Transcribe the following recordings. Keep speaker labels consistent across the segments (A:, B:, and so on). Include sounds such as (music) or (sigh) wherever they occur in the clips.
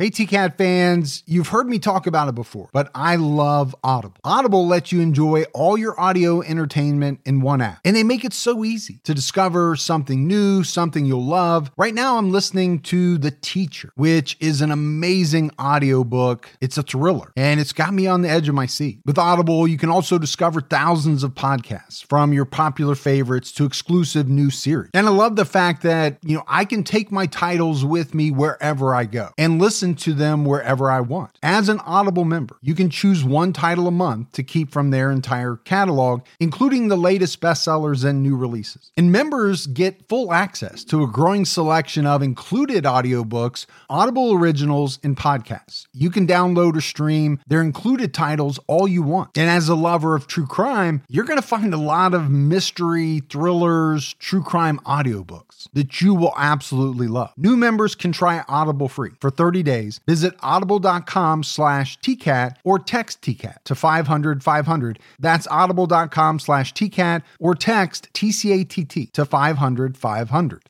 A: Hey, TCAT fans, you've heard me talk about it before, but I love Audible. Audible lets you enjoy all your audio entertainment in one app, and they make it so easy to discover something new, something you'll love. Right now, I'm listening to The Teacher, which is an amazing audiobook. It's a thriller, and it's got me on the edge of my seat. With Audible, you can also discover thousands of podcasts from your popular favorites to exclusive new series. And I love the fact that, you know, I can take my titles with me wherever I go and listen to them wherever I want. As an Audible member, you can choose one title a month to keep from their entire catalog, including the latest bestsellers and new releases. And members get full access to a growing selection of included audiobooks, Audible originals, and podcasts. You can download or stream their included titles all you want. And as a lover of true crime, you're going to find a lot of mystery, thrillers, true crime audiobooks that you will absolutely love. New members can try Audible free for 30 days. Visit audible.com slash TCAT or text TCAT to 500 500. That's audible.com slash TCAT or text TCATT to 500 500.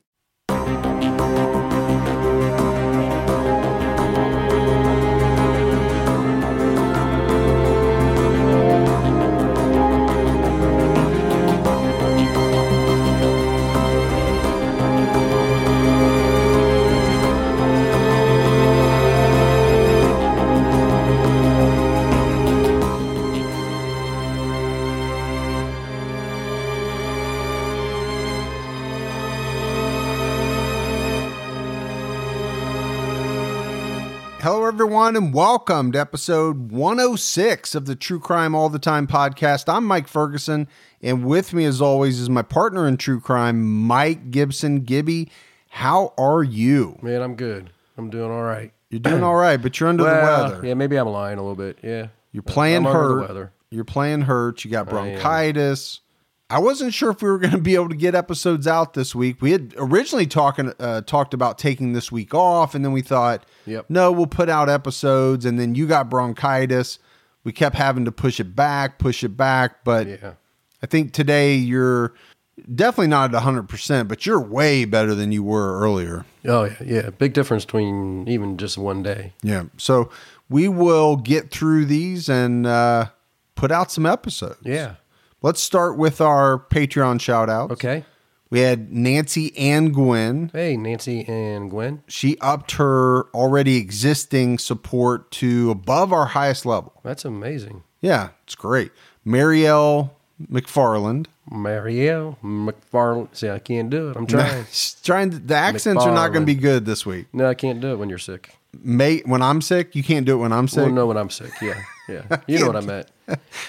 A: Everyone, and welcome to episode 106 of the True Crime All the Time podcast. I'm Mike Ferguson, and with me, as always, is my partner in true crime, Mike Gibson. Gibby, how are you?
B: Man, I'm good. I'm doing all right.
A: You're doing all right, but you're under
B: Well,
A: the weather.
B: Yeah, maybe I'm lying a little bit. Yeah.
A: You're playing
B: I'm under the
A: hurt.
B: weather.
A: You're playing hurt. You got bronchitis. I wasn't sure if we were going to be able to get episodes out this week. We had originally talking uh, talked about taking this week off, and then we thought,
B: Yep.
A: no, we'll put out episodes. And then you got bronchitis. We kept having to push it back, push it back. But
B: Yeah.
A: I think today you're definitely not at 100%, but you're way better than you were earlier.
B: Oh yeah, yeah. Big difference between even just one day.
A: Yeah. So we will get through these and uh, put out some episodes.
B: Yeah.
A: Let's start with our Patreon shout outs.
B: Okay.
A: We had Nancy and Gwen.
B: Hey, Nancy and Gwen.
A: She upped her already existing support to above our highest level.
B: That's amazing.
A: Yeah, it's great. Marielle McFarland.
B: Marielle McFarland. See, I can't do it. I'm trying. (laughs)
A: She's trying to, the accents are not going to be good this week.
B: no, I can't do it when you're sick.
A: May, when I'm sick, you can't do it when I'm sick.
B: Well, no, when I'm sick. Yeah, yeah. (laughs) You know what I meant.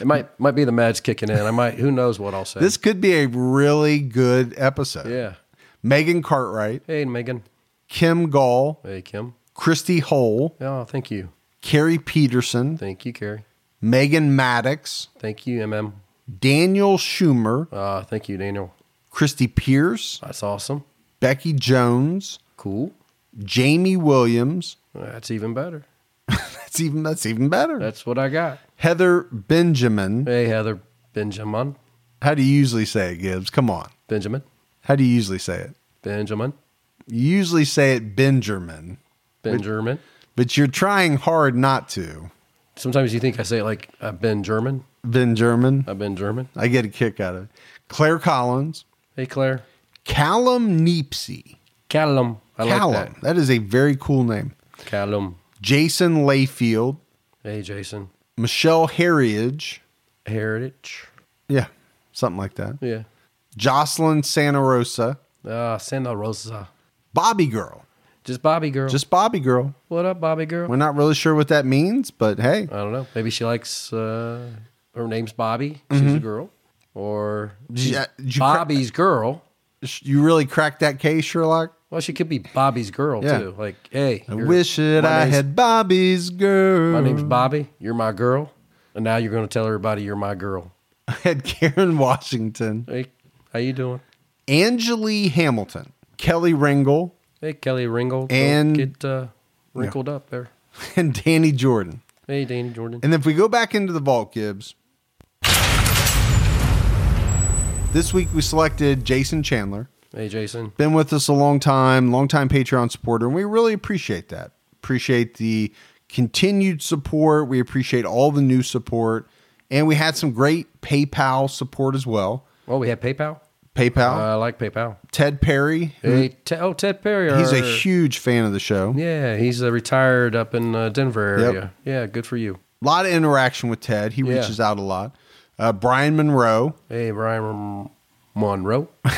B: It might might be the meds kicking in. I might. Who knows what I'll say.
A: This could be a really good episode.
B: Yeah.
A: Megan Cartwright,
B: Hey, Megan.
A: Kim Gall,
B: Hey, Kim.
A: Christy Hole,
B: Oh, thank you.
A: Carrie Peterson,
B: Thank you, Carrie.
A: Megan Maddox,
B: Thank you, MM.
A: Daniel Schumer,
B: Uh, thank you, Daniel.
A: Christy Pierce,
B: That's awesome.
A: Becky Jones,
B: Cool.
A: Jamie Williams.
B: That's even better.
A: That's even that's even better.
B: That's what I got.
A: Heather Benjamin.
B: Hey, Heather Benjamin.
A: How do you usually say it, Gibbs? Come on.
B: Benjamin.
A: How do you usually say it?
B: Benjamin.
A: You usually say it Benjamin,
B: Benjamin.
A: but you're trying hard not to.
B: Sometimes you think I say it like I've been German.
A: Benjamin.
B: I've been German.
A: I get a kick out of it. Claire Collins,
B: Hey, Claire.
A: Callum Neepsey.
B: Callum. I
A: Callum.
B: like
A: that is a very cool name.
B: Callum.
A: Jason Layfield,
B: Hey, Jason.
A: Michelle Heriage.
B: Heritage.
A: Yeah, something like that.
B: Yeah.
A: Jocelyn Santa Rosa.
B: Ah, Santa Rosa.
A: Bobby Girl.
B: Just Bobby girl.
A: Just Bobby Girl.
B: what up, Bobby girl?
A: We're not really sure what that means, but hey,
B: I don't know. Maybe she likes uh, her name's Bobby. She's
A: Mm-hmm.
B: a girl, or she's
A: Yeah, did you cra-
B: Bobby's girl.
A: you really cracked that case, Sherlock?
B: Well, she could be Bobby's girl
A: Yeah.
B: too. Like, hey,
A: I wish that I had Bobby's girl.
B: My name's Bobby. You're my girl, and now you're going to tell everybody you're my girl. (laughs)
A: I had Karen Washington,
B: Hey, how you doing?
A: Angeli Hamilton, Kelly Ringle,
B: Hey, Kelly. Don't
A: And-
B: get uh, wrinkled up there. (laughs)
A: and Danny Jordan.
B: Hey, Danny Jordan.
A: And if we go back into the vault, Gibbs, this week we selected Jason Chandler.
B: Hey, Jason.
A: Been with us a long time, long time Patreon supporter, and we really appreciate that. appreciate the continued support. We appreciate all the new support. And we had some great PayPal support as well.
B: Oh, we had PayPal.
A: PayPal.
B: I like PayPal.
A: Ted Perry.
B: Hey, Te- oh, Ted Perry.
A: he's a huge fan of the show.
B: Yeah, he's uh, retired up in uh, Denver
A: Yep.
B: area. Yeah, good for you.
A: A lot of interaction with Ted. He
B: Yeah.
A: reaches out a lot. Uh, Brian Monroe.
B: Hey, Brian Monroe. (laughs)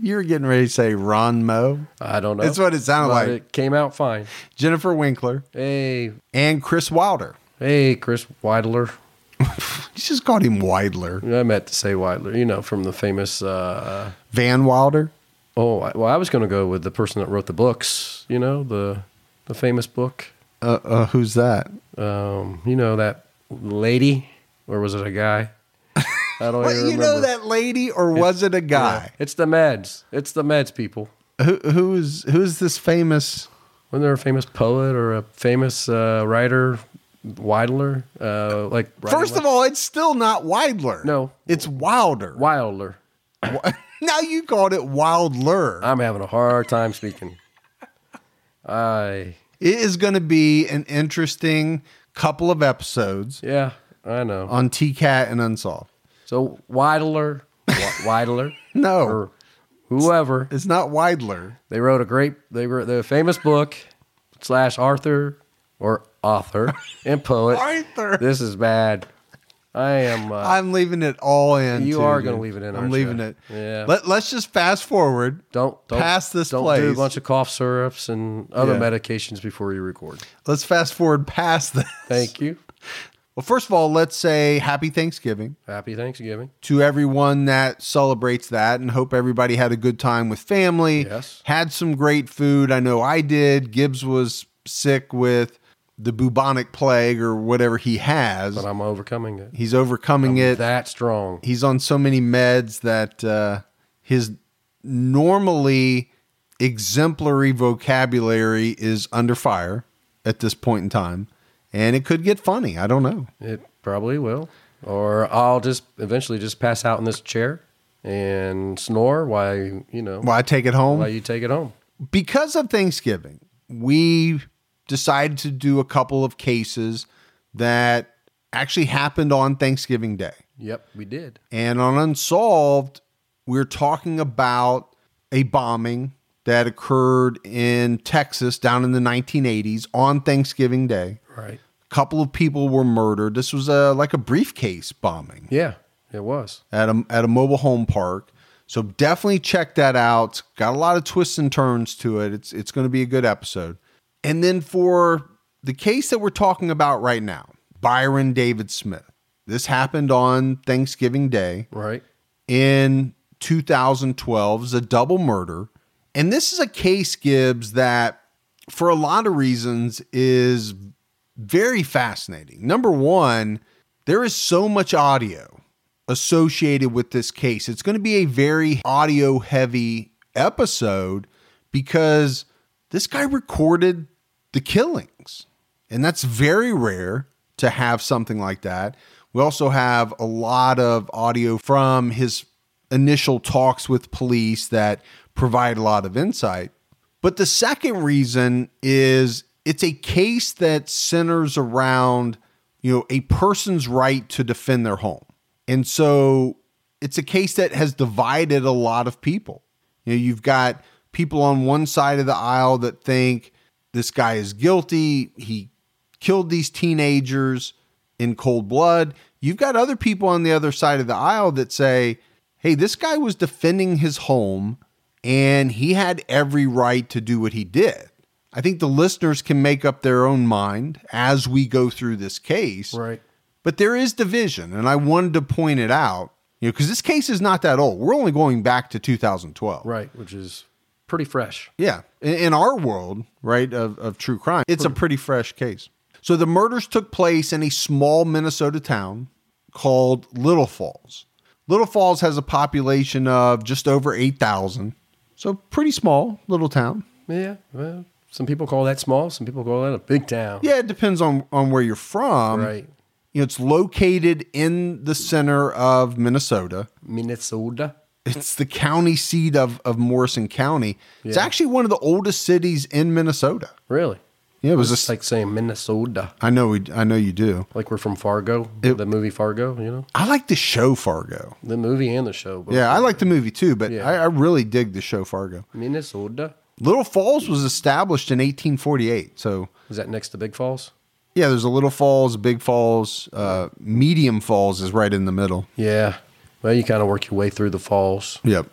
A: You're getting ready to say Ron Moe.
B: I don't know.
A: That's what it sounded
B: But
A: like.
B: It came out fine.
A: Jennifer Winkler
B: Hey,
A: and Chris Wilder.
B: hey, Chris Weidler. (laughs)
A: You just called him Weidler.
B: I meant to say Weidler. You know, from the famous. Uh,
A: Van Wilder.
B: oh, I- well, I was going to go with the person that wrote the books. You know, the the famous book.
A: Uh, uh, who's that?
B: Um, you know that lady, or was it a guy? I don't (laughs)
A: Well,
B: even
A: you know that lady, or was it a guy?
B: Yeah. It's the meds. It's the meds people.
A: Who, who's who's this famous?
B: Wasn't there a famous poet or a famous uh, writer, Weidler? Uh, like
A: First of all, it's still not Weidler.
B: No.
A: it's Wilder.
B: Wilder. (laughs)
A: now you called it Wildler.
B: I'm having a hard time speaking. I
A: It is going to be an interesting couple of episodes
B: yeah, I know.
A: on TCAT and Unsolved.
B: So Weidler, Wa- (laughs) Weidler,
A: No,
B: or whoever
A: it's not Weidler.
B: they wrote a great they wrote the famous book slash Arthur or author (laughs) and poet.
A: Arthur.
B: This is bad. I am. Uh,
A: I'm leaving it all in.
B: You
A: too,
B: are gonna leave it in,
A: I'm leaving
B: you?
A: it.
B: Yeah.
A: Let, let's just fast forward.
B: don't don't
A: past this
B: Don't do
A: place.
B: a bunch of cough syrups and other
A: Yeah.
B: medications before you record.
A: Let's fast forward past this.
B: Thank you.
A: Well, first of all, let's say happy Thanksgiving
B: Happy Thanksgiving.
A: to everyone that celebrates that and hope everybody had a good time with family.
B: Yes.
A: Had some great food. I know I did. Gibbs was sick with the bubonic plague or whatever he has.
B: But I'm overcoming it.
A: He's overcoming it.
B: That strong.
A: He's on so many meds that uh, his normally exemplary vocabulary is under fire at this point in time. And it could get funny. I don't know.
B: It probably will. Or I'll just eventually just pass out in this chair and snore while you, know
A: Well, I take it home.
B: while you take it home.
A: because of Thanksgiving, we decided to do a couple of cases that actually happened on Thanksgiving Day.
B: Yep, we did.
A: And on Unsolved, we're talking about a bombing that occurred in Texas down in the 1980s on Thanksgiving Day.
B: Right.
A: A couple of people were murdered. This was a like a briefcase bombing
B: Yeah, it was.
A: at a at a mobile home park. So definitely check that out. Got a lot of twists and turns to it. It's it's going to be a good episode. And then for the case that we're talking about right now, Byron David Smith. This happened on Thanksgiving Day
B: Right.
A: in 2012 is a double murder. And this is a case, Gibbs, that for a lot of reasons is very fascinating. Number one, there is so much audio associated with this case. It's going to be a very audio heavy episode because this guy recorded the killings. And that's very rare to have something like that. We also have a lot of audio from his initial talks with police that provide a lot of insight. But the second reason is it's a case that centers around, you know, a person's right to defend their home. And so it's a case that has divided a lot of people. You know, you've got people on one side of the aisle that think this guy is guilty. He killed these teenagers in cold blood. You've got other people on the other side of the aisle that say, hey, this guy was defending his home and he had every right to do what he did. I think the listeners can make up their own mind as we go through this case.
B: Right.
A: But there is division, and I wanted to point it out, you know, because this case is not that old. We're only going back to 2012.
B: Right. Which is pretty fresh.
A: Yeah. In, in our world, right, of, of true crime, it's a pretty fresh case. So the murders took place in a small Minnesota town called Little Falls. Little Falls has a population of just over 8,000. So pretty small little town.
B: Yeah. Well, some people call that small. Some people call that a big town.
A: Yeah, it depends on, on where you're from.
B: Right.
A: You know, it's located in the center of Minnesota.
B: Minnesota.
A: It's the county seat of, of Morrison County. It's actually one of the oldest cities in Minnesota.
B: Really?
A: Yeah, it was a,
B: like saying Minnesota,
A: I know we I know you do.
B: like we're from Fargo,
A: It-
B: the movie Fargo. You know,
A: I like the show Fargo.
B: the movie and the show.
A: Yeah, I like the movie too, but
B: Yeah.
A: I, I really dig the show Fargo.
B: Minnesota.
A: Little Falls was established in 1848. So,
B: Is that next to Big Falls?
A: yeah, there's a Little Falls, Big Falls, uh, Medium Falls is right in the middle.
B: Yeah. Well, you kind of work your way through the falls.
A: Yep.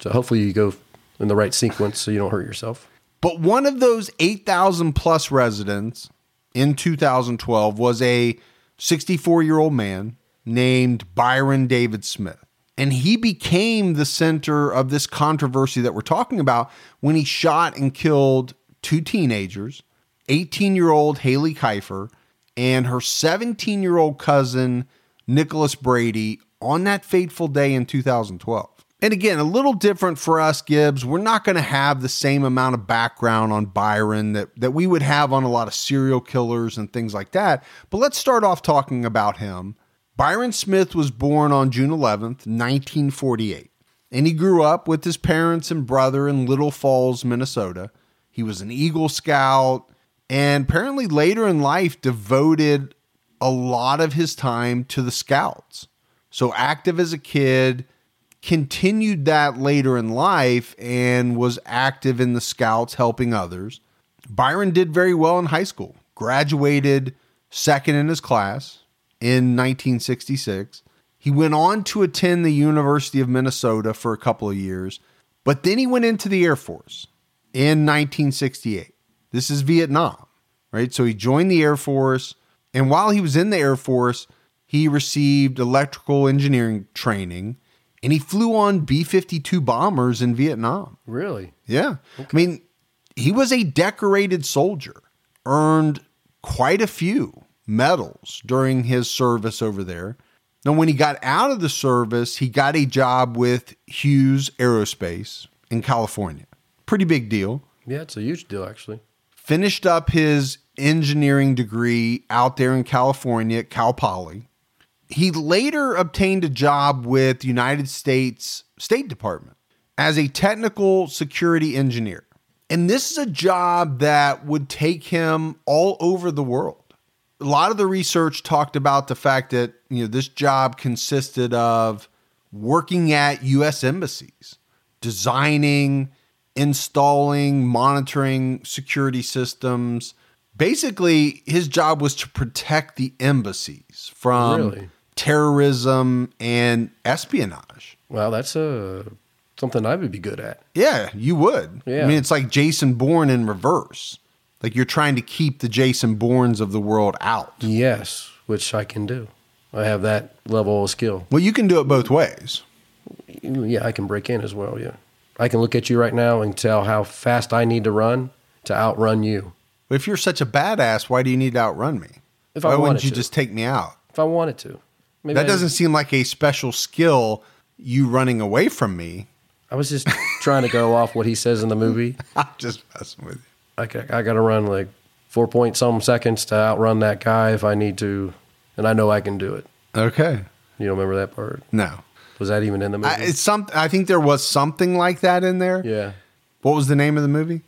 B: So hopefully you go in the right sequence so you don't hurt yourself.
A: But one of those 8,000 plus residents in 2012 was a 64 year old man named Byron David Smith. And he became the center of this controversy that we're talking about when he shot and killed two teenagers 18 year old Hailee Kifer and her 17 year old cousin Nicholas Brady on that fateful day in 2012. And again, a little different for us, Gibbs. We're not going to have the same amount of background on Byron that, that we would have on a lot of serial killers and things like that. But let's start off talking about him. Byron Smith was born on June 11th, 1948, and he grew up with his parents and brother in Little Falls, Minnesota. He was an Eagle Scout and apparently later in life devoted a lot of his time to the Scouts. So active as a kid, continued that later in life and was active in the Scouts helping others. Byron did very well in high school, graduated second in his class in 1966. He went on to attend the University of Minnesota for a couple of years, but then he went into the Air Force in 1968. This is Vietnam, right? So he joined the Air Force, and while he was in the Air Force, he received electrical engineering training and he flew on B 52 bombers in Vietnam.
B: Really?
A: Yeah. I mean, he was a decorated soldier, earned quite a few medals during his service over there. Now, when he got out of the service, he got a job with Hughes Aerospace in California. Pretty big deal.
B: Yeah, it's a huge deal, actually.
A: Finished up his engineering degree out there in California at Cal Poly. He later obtained a job with United States State Department as a technical security engineer. And this is a job that would take him all over the world. A lot of the research talked about the fact that, you know, this job consisted of working at US embassies, designing, installing, monitoring security systems. Basically, his job was to protect the embassies from
B: Really?
A: terrorism and espionage.
B: Well, that's uh, something I would be good at.
A: Yeah, you would. I mean, it's like Jason Bourne in reverse. Like you're trying to keep the Jason Bournes of the world out.
B: Yes, which I can do. I have that level of skill.
A: Well, you can do it both ways.
B: Yeah, I can break in as well. Yeah. I can look at you right now and tell how fast I need to run to outrun you.
A: But if you're such a badass, why do you need to outrun me?
B: If
A: why wouldn't you
B: to.
A: just take me out?
B: If I wanted to. Maybe
A: That
B: I-
A: doesn't seem like a special skill. You running away from me.
B: I was just trying to go off what he says in the movie. (laughs)
A: I'm just messing with you.
B: I, I got to run like four point some seconds to outrun that guy if I need to, and I know I can do it.
A: Okay.
B: You don't remember that part?
A: No,
B: Was that even in the movie?
A: I, it's some. I think there was something like that in there.
B: yeah,
A: What was the name of the movie?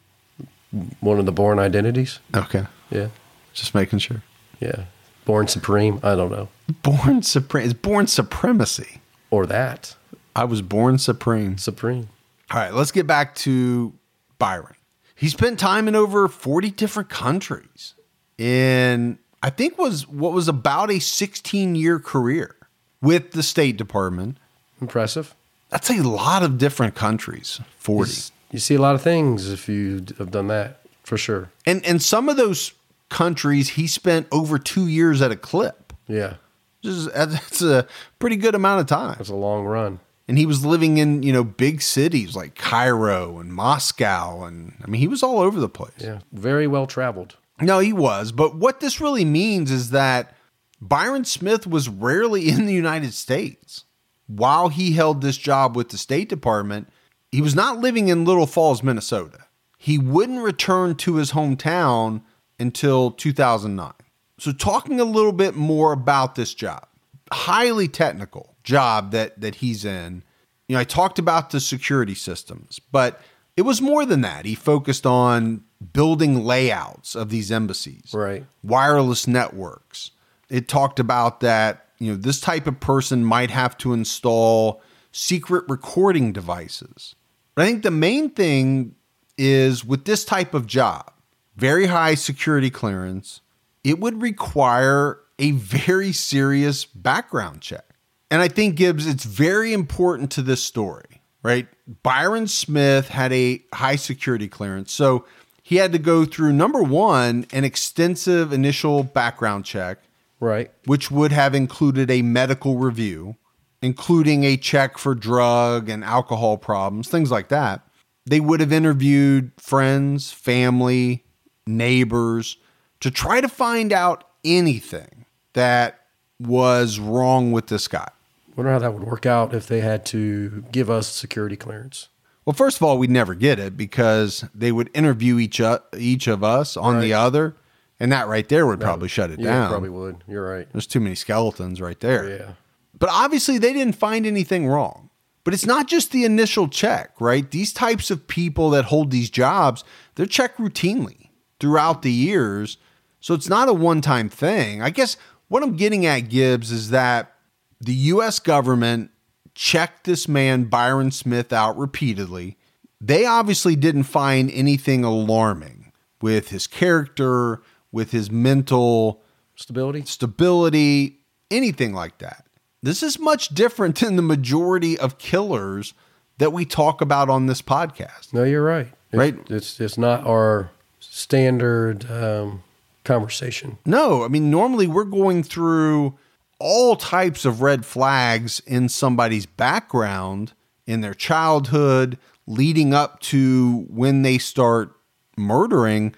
B: one of the Bourne Identities.
A: Okay,
B: Yeah,
A: just making sure.
B: yeah. Born Supreme. I don't know,
A: Born supreme. It's Bourne Supremacy.
B: or that
A: I was born supreme.
B: Supreme.
A: All right, let's get back to Byron. He spent time in over 40 different countries in I think was what was about a 16 year career with the State Department.
B: Impressive.
A: That's a lot of different countries. 40.
B: You, you see a lot of things if you have done that for sure.
A: And and some of those countries he spent over 2 years at a clip.
B: Yeah,
A: Just that's a pretty good amount of time.
B: that's a long run.
A: And he was living in, you know, big cities like Cairo and Moscow and I mean he was all over the place.
B: Yeah, very well traveled.
A: No, he was. But what this really means is that Byron Smith was rarely in the United States. While he held this job with the State Department, he was not living in Little Falls, Minnesota. He wouldn't return to his hometown until 2009. So, talking a little bit more about this job, highly technical job that, that he's in. You know, I talked about the security systems, but it was more than that. He focused on building layouts of these embassies,
B: Right.
A: wireless networks. It talked about that, you know, this type of person might have to install secret recording devices. But I think the main thing is with this type of job, very high security clearance, it would require a very serious background check. And I think Gibbs, it's very important to this story, right? Byron Smith had a high security clearance. So he had to go through number one, an extensive initial background check,
B: Right.
A: which would have included a medical review, including a check for drug and alcohol problems, things like that. They would have interviewed friends, family, neighbors to try to find out anything that was wrong with this guy.
B: Wonder how that would work out if they had to give us security clearance.
A: Well, first of all, we'd never get it because they would interview each each of us on the other, and that right there would probably shut it
B: Yeah,
A: down.
B: probably would. You're right.
A: There's too many skeletons right there.
B: Yeah.
A: But obviously, they didn't find anything wrong. But it's not just the initial check, right? These types of people that hold these jobs, they're checked routinely throughout the years. So it's not a one time thing. I guess what I'm getting at, Gibbs, is that the US government checked this man, Byron Smith, out repeatedly. They obviously didn't find anything alarming with his character, with his mental
B: Stability.
A: stability, anything like that. This is much different than the majority of killers that we talk about on this podcast.
B: No, you're right. It's,
A: Right.
B: It's it's not our standard um, conversation.
A: No, I mean, normally we're going through all types of red flags in somebody's background, in their childhood, leading up to when they start murdering.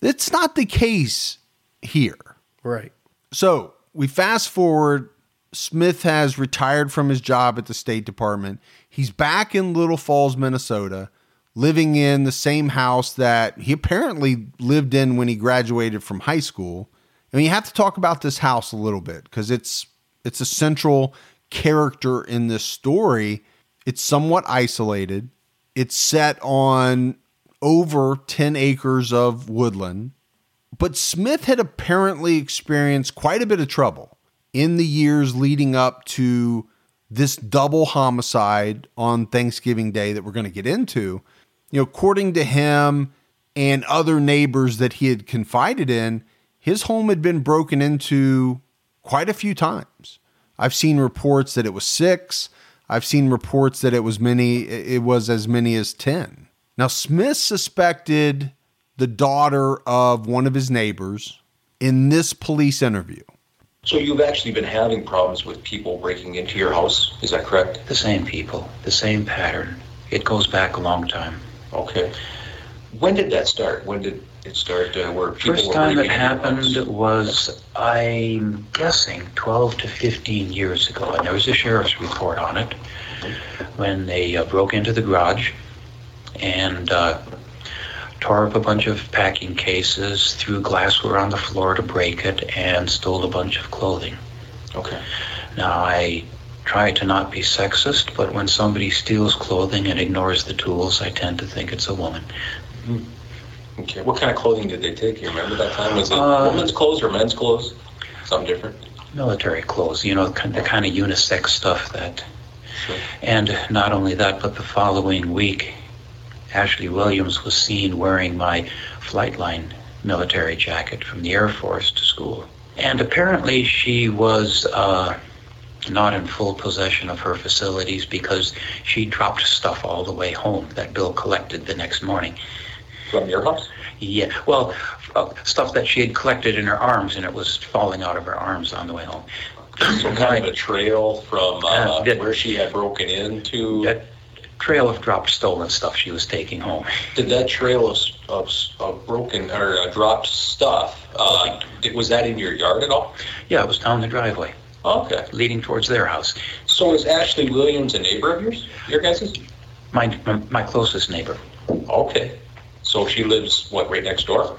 A: It's not the case here.
B: Right.
A: So we fast forward. Smith has retired from his job at the State Department. He's back in Little Falls, Minnesota, living in the same house that he apparently lived in when he graduated from high school. And you have to talk about this house a little bit because it's it's a central character in this story. It's somewhat isolated. It's set on over 10 acres of woodland. But Smith had apparently experienced quite a bit of trouble in the years leading up to this double homicide on Thanksgiving Day that we're going to get into. You know, according to him and other neighbors that he had confided in, his home had been broken into quite a few times. I've seen reports that it was six. I've seen reports that it was many it was as many as 10. Now Smith suspected the daughter of one of his neighbors in this police interview.
C: So you've actually been having problems with people breaking into your house, is that correct?
D: The same people, the same pattern. It goes back a long time.
C: Okay. When did that start? When did it start uh, where people
D: First time it
C: breaking into your
D: happened was, I'm guessing, 12 to 15 years ago, and there was a sheriff's report on it when they uh, broke into the garage and uh, tore up a bunch of packing cases, threw glassware on the floor to break it, and stole a bunch of clothing.
C: Okay.
D: Now, I try to not be sexist, but when somebody steals clothing and ignores the tools, I tend to think it's a woman.
C: Okay. What kind of clothing did they take? You remember that time? Was it
D: Uh,
C: women's clothes or men's clothes? Something different.
D: Military clothes, you know, the kind of unisex stuff that.
C: Sure.
D: And not only that, but the following week, Ashley Williams was seen wearing my Flightline military jacket from the Air Force to school. And apparently she was uh, not in full possession of her facilities because she dropped stuff all the way home that Bill collected the next morning.
C: From your house?
D: Yeah, well, uh, stuff that she had collected in her arms and it was falling out of her arms on the way home.
C: So kind of a trail from uh,
D: Uh, did-
C: where she had broken into.
D: That trail of dropped stolen stuff she was taking home.
C: Did that trail of, of, of broken or uh, dropped stuff, uh, did, was that in your yard at all?
D: Yeah, it was down the driveway
C: Okay.
D: leading towards their house.
C: So is Ashley Williams a neighbor of yours? Your guys's?
D: My, my, my closest neighbor.
C: Okay. So she lives, what, right next door?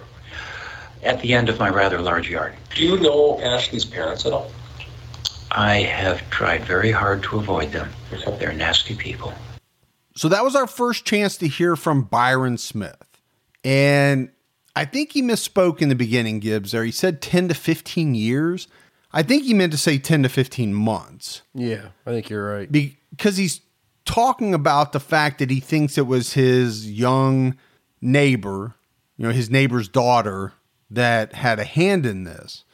D: At the end of my rather large yard.
C: Do you know Ashley's parents at all?
D: I have tried very hard to avoid them.
C: Okay.
D: They're nasty people.
A: So that was our first chance to hear from Byron Smith. And I think he misspoke in the beginning, Gibbs, there. He said 10 to 15 years. I think he meant to say 10 to 15 months
B: Yeah, I think you're right.
A: because he's talking about the fact that he thinks it was his young neighbor, you know, his neighbor's daughter that had a hand in this.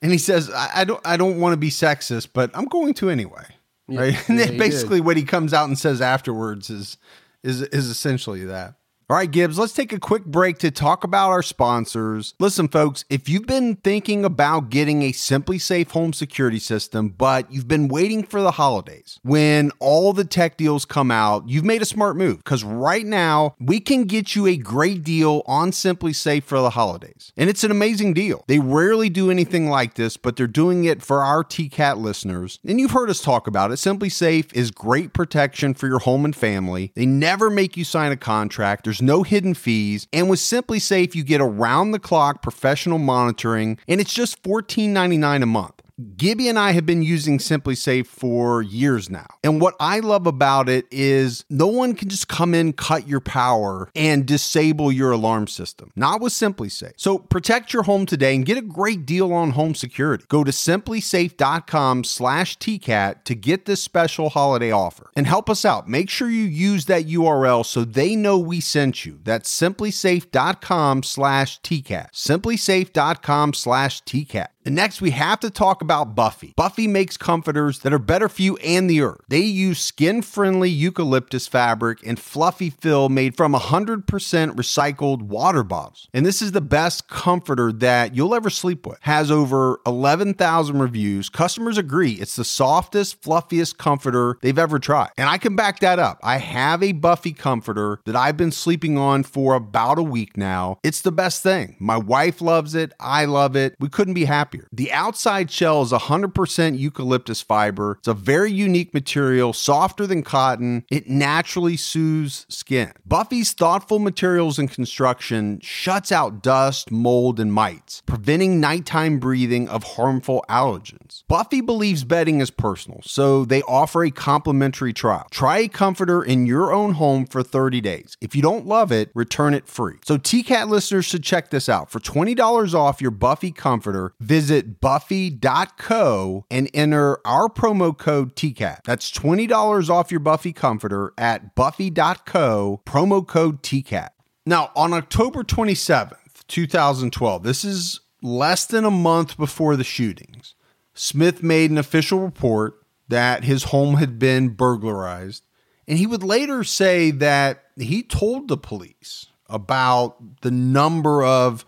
A: And he says, I, I don't I don't want to be sexist, but I'm going to anyway. right? (laughs) And
B: yeah,
A: basically
B: did.
A: what he comes out and says afterwards is is is essentially that. All right, Gibbs, let's take a quick break to talk about our sponsors. Listen, folks, if you've been thinking about getting a SimpliSafe home security system, but you've been waiting for the holidays, when all the tech deals come out, you've made a smart move because right now we can get you a great deal on SimpliSafe for the holidays. And it's an amazing deal. They rarely do anything like this, but they're doing it for our TCAT listeners. And you've heard us talk about it. SimpliSafe is great protection for your home and family. They never make you sign a contract. There's no hidden fees. And with SimpliSafe, you get around the clock professional monitoring, and it's just $14.99 a month. Gibby and I have been using SimpliSafe for years now. And what I love about it is no one can just come in, cut your power, and disable your alarm system. Not with SimpliSafe. So protect your home today and get a great deal on home security. Go to simplisafe.com slash TCAT to get this special holiday offer. And help us out. Make sure you use that URL so they know we sent you. That's simplisafe.com slash TCAT. Simplisafe.com slash TCAT. And next, we have to talk about Buffy. Buffy makes comforters that are better for you and the earth. They use skin friendly eucalyptus fabric and fluffy fill made from 100% recycled water bottles. And this is the best comforter that you'll ever sleep with. Has over 11,000 reviews. Customers agree it's the softest, fluffiest comforter they've ever tried. And I can back that up. I have a Buffy comforter that I've been sleeping on for about a week now. It's the best thing. My wife loves it. I love it. We couldn't be happier. The outside shell is 100% eucalyptus fiber. It's a very unique material, softer than cotton. It naturally soothes skin. Buffy's thoughtful materials and construction shuts out dust, mold, and mites, preventing nighttime breathing of harmful allergens. Buffy believes bedding is personal, so they offer a complimentary trial. Try a comforter in your own home for 30 days. If you don't love it, return it free. So TCAT listeners should check this out. For $20 off your Buffy comforter, visit buffy.co and enter our promo code TCAT. That's $20 off your Buffy comforter at buffy.co, promo code TCAT. Now, on October 27th, 2012, this is less than a month before the shootings, Smith made an official report that his home had been burglarized. And he would later say that he told the police about the number of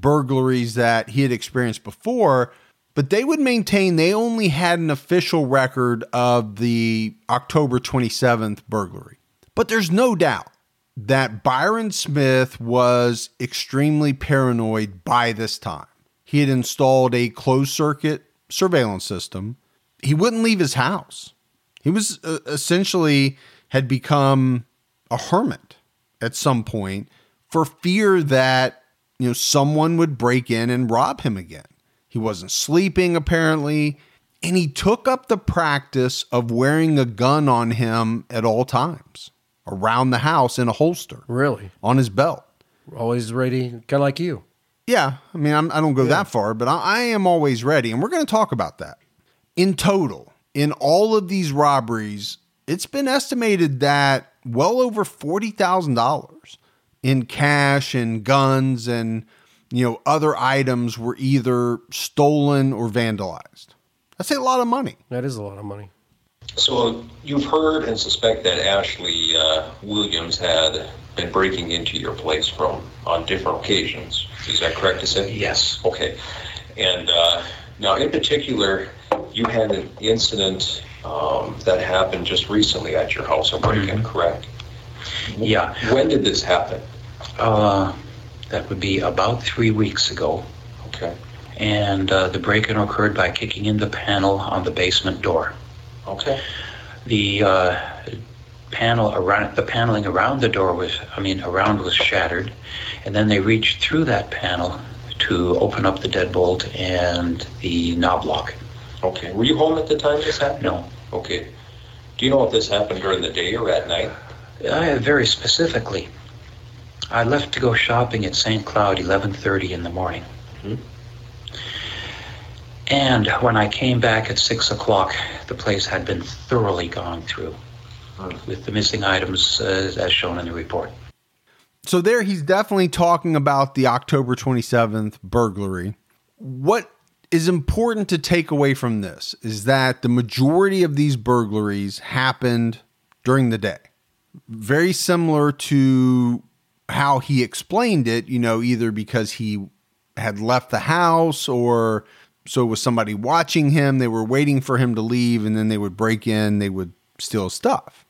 A: burglaries that he had experienced before, but they would maintain they only had an official record of the October 27th burglary. But there's no doubt that Byron Smith was extremely paranoid by this time. He had installed a closed circuit surveillance system. He wouldn't leave his house. He was uh, essentially had become a hermit at some point for fear that you know someone would break in and rob him again. He wasn't sleeping apparently, and he took up the practice of wearing a gun on him at all times around the house in a holster
B: Really?
A: on his belt.
B: Always ready, kind of like you.
A: Yeah, I mean, I'm, I don't go that far, but I, I am always ready, and we're going to talk about that. In total, in all of these robberies, it's been estimated that well over forty thousand dollars in cash and guns and you know other items were either stolen or vandalized. That's a lot of money.
B: That is a lot of money.
C: So you've heard and suspect that Ashley uh, Williams had been breaking into your place from on different occasions. Is that correct to say?
D: Yes.
C: Okay. And uh, now, in particular, you had an incident um, that happened just recently at your house, a break-in, correct?
D: Yeah.
C: When did this happen?
D: Uh, that would be about three weeks ago.
C: Okay.
D: And uh, the break-in occurred by kicking in the panel on the basement door.
C: Okay.
D: The uh, panel around the paneling around the door was, I mean, around was shattered, and then they reached through that panel to open up the deadbolt and the knob lock.
C: Okay. Were you home at the time this happened?
D: No,
C: Okay. Do you know if this happened during the day or at night?
D: Uh, very specifically, I left to go shopping at St. Cloud 11:30 in the morning. And when I came back at six o'clock, the place had been thoroughly gone through, with the missing items uh, as shown in the report.
A: So there he's definitely talking about the October 27th burglary. What is important to take away from this is that the majority of these burglaries happened during the day. Very similar to how he explained it, you know, either because he had left the house or so was somebody watching him, they were waiting for him to leave and then they would break in, they would steal stuff.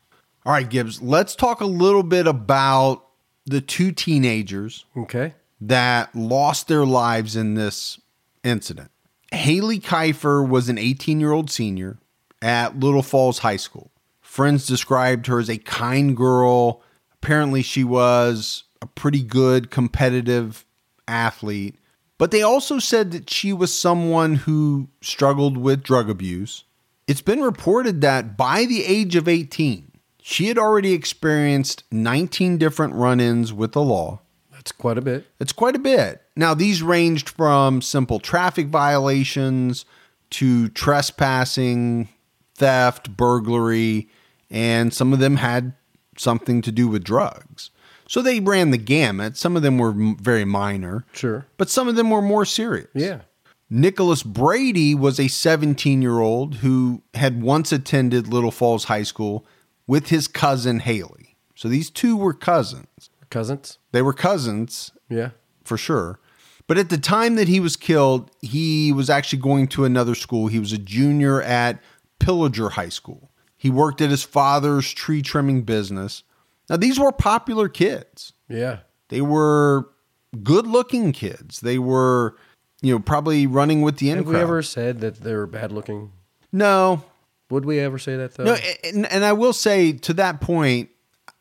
A: All right, Gibbs, let's talk a little bit about the two teenagers
B: Okay.
A: that lost their lives in this incident. Hailee Kifer was an 18 year old senior at Little Falls High School. Friends described her as a kind girl. Apparently, she was a pretty good competitive athlete, but they also said that she was someone who struggled with drug abuse. It's been reported that by the age of 18, she had already experienced 19 different run ins with the law.
B: That's quite a bit.
A: It's quite a bit. Now, these ranged from simple traffic violations to trespassing, theft, burglary, and some of them had something to do with drugs. So they ran the gamut. Some of them were m- very minor,
B: Sure.
A: but some of them were more serious.
B: Yeah.
A: Nicholas Brady was a 17 year old who had once attended Little Falls High School with his cousin Hailee. So these two were cousins.
B: Cousins.
A: They were cousins
B: Yeah.
A: for sure. But at the time that he was killed, he was actually going to another school. He was a junior at Pillager High School. He worked at his father's tree trimming business. Now, these were popular kids.
B: Yeah.
A: They were good looking kids. They were, you know, probably running with the in
B: Have we ever said that they were bad looking?
A: no,
B: Would we ever say that though?
A: No, and, and I will say to that point,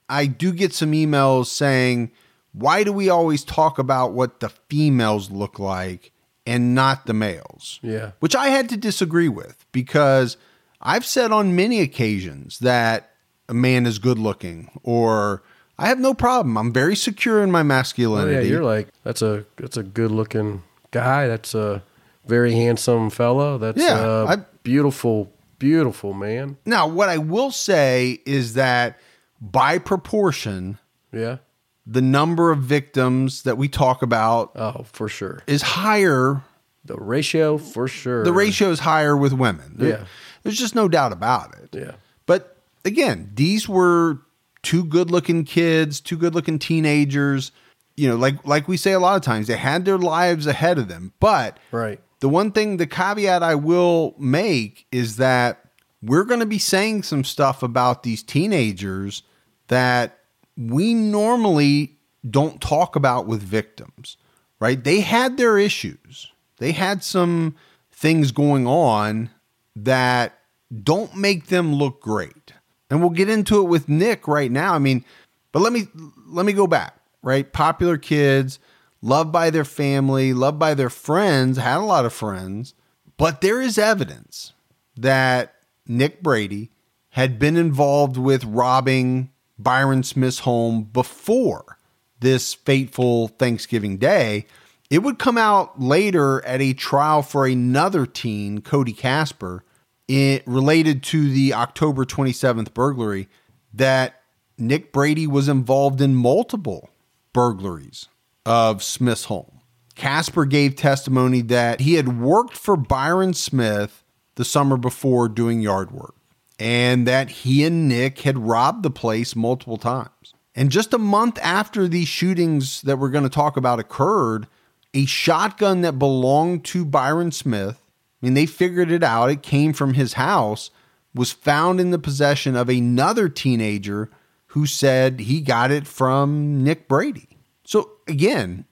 A: I do get some emails saying, why do we always talk about what the females look like and not the males?
B: Yeah.
A: Which I had to disagree with because I've said on many occasions that a man is good looking or I have no problem. I'm very secure in my
B: Oh, yeah,
A: masculinity.
B: you're like that's a that's a good looking guy. That's a very handsome fellow. That's
A: Yeah, I-
B: beautiful, beautiful man.
A: now, what I will say is that by proportion,
B: Yeah.
A: the number of victims that we talk about
B: Oh, for sure.
A: is higher.
B: The ratio, for sure.
A: The ratio is higher with women.
B: Yeah.
A: There's just no doubt about it.
B: Yeah.
A: But again, these were two good-looking kids, two good-looking teenagers. You know, like like we say a lot of times, they had their lives ahead of them. But
B: Right.
A: the one thing, the caveat I will make is that we're going to be saying some stuff about these teenagers that we normally don't talk about with victims, right? They had their issues, they had some things going on that don't make them look great. And we'll get into it with Nick right now. I mean, but let me let me go back, right? Popular kids, loved by their family, loved by their friends, had a lot of friends, but there is evidence that Nick Brady had been involved with robbing Byron Smith's home before this fateful Thanksgiving day. It would come out later at a trial for another teen, Cody Casper, it related to the October 27th burglary that Nick Brady was involved in multiple burglaries of Smith's home. Casper gave testimony that he had worked for Byron Smith the summer before doing yard work and that he and Nick had robbed the place multiple times. And just a month after these shootings that we're going to talk about occurred, a shotgun that belonged to Byron Smith, I mean, they figured it out, it came from his house, was found in the possession of another teenager who said he got it from Nick Brady. So, again,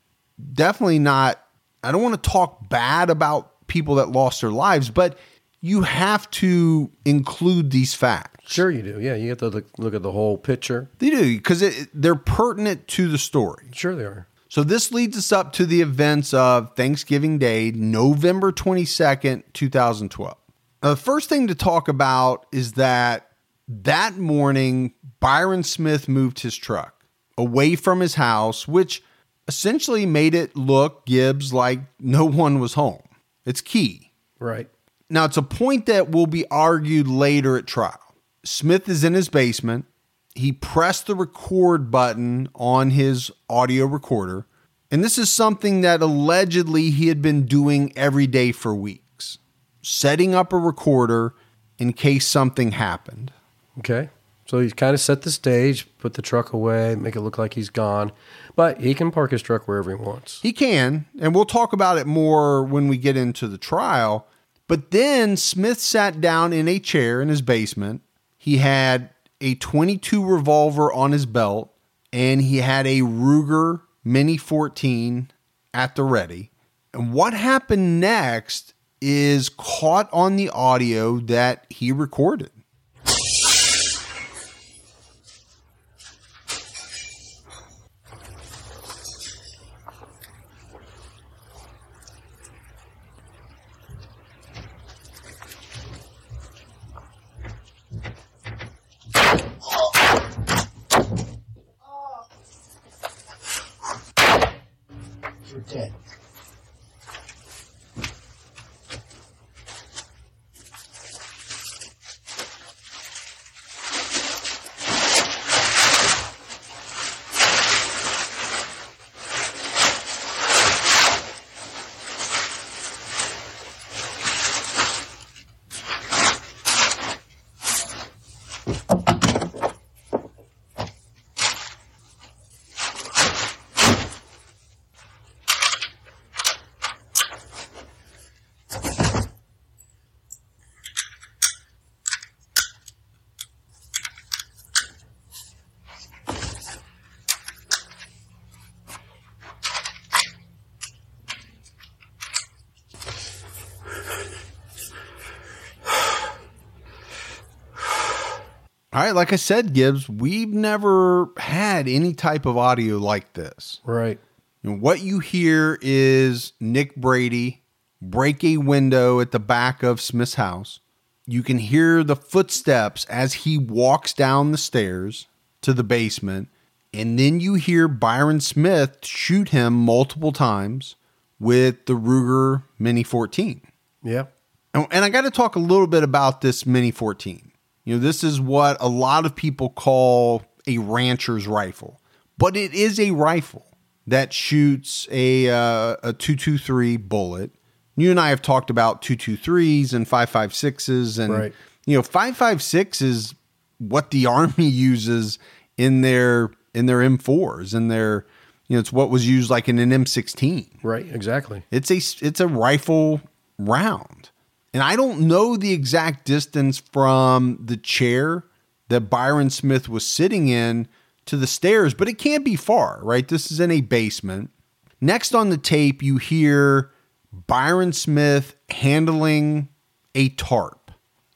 A: definitely not, I don't want to talk bad about people that lost their lives, but you have to include these facts.
B: Sure, you do. Yeah, you have to look, look at the whole picture.
A: They do because they're pertinent to the story.
B: Sure, they are.
A: So this leads us up to the events of Thanksgiving Day, November 22nd, 2012. Now, the first thing to talk about is that That morning, Byron Smith moved his truck away from his house, which essentially made it look Gibbs like no one was home. It's key.
B: Right.
A: Now, it's a point that will be argued later at trial. Smith is in his basement. He pressed the record button on his audio recorder. And this is something that allegedly he had been doing every day for weeks, setting up a recorder in case something happened.
B: Okay. So he's kind of set the stage, put the truck away, make it look like he's gone. But he can park his truck wherever he wants.
A: He can, and we'll talk about it more when we get into the trial. But then Smith sat down in a chair in his basement. He had a 22 revolver on his belt, and he had a Ruger Mini 14 at the ready. And what happened next is caught on the audio that he recorded.
E: You're
A: All right, like I said, Gibbs, we've never had any type of audio like this.
B: Right.
A: And what you hear is Nick Brady break a window at the back of Smith's house. You can hear the footsteps as he walks down the stairs to the basement. And then you hear Byron Smith shoot him multiple times with the Ruger Mini 14.
B: Yeah.
A: And, and I got to talk a little bit about this Mini 14. You know, this is what a lot of people call a rancher's rifle, but it is a rifle that shoots a uh, a 223 bullet. You and I have talked about 223s and 556s and
B: Right.
A: you know 556 is what the (laughs) army uses in their in their M4s and their you know it's what was used like in an M16.
B: Right. Exactly.
A: It's a it's a rifle round. And I don't know the exact distance from the chair that Byron Smith was sitting in to the stairs, but it can't be far, right? This is in a basement. Next on the tape, you hear Byron Smith handling a tarp.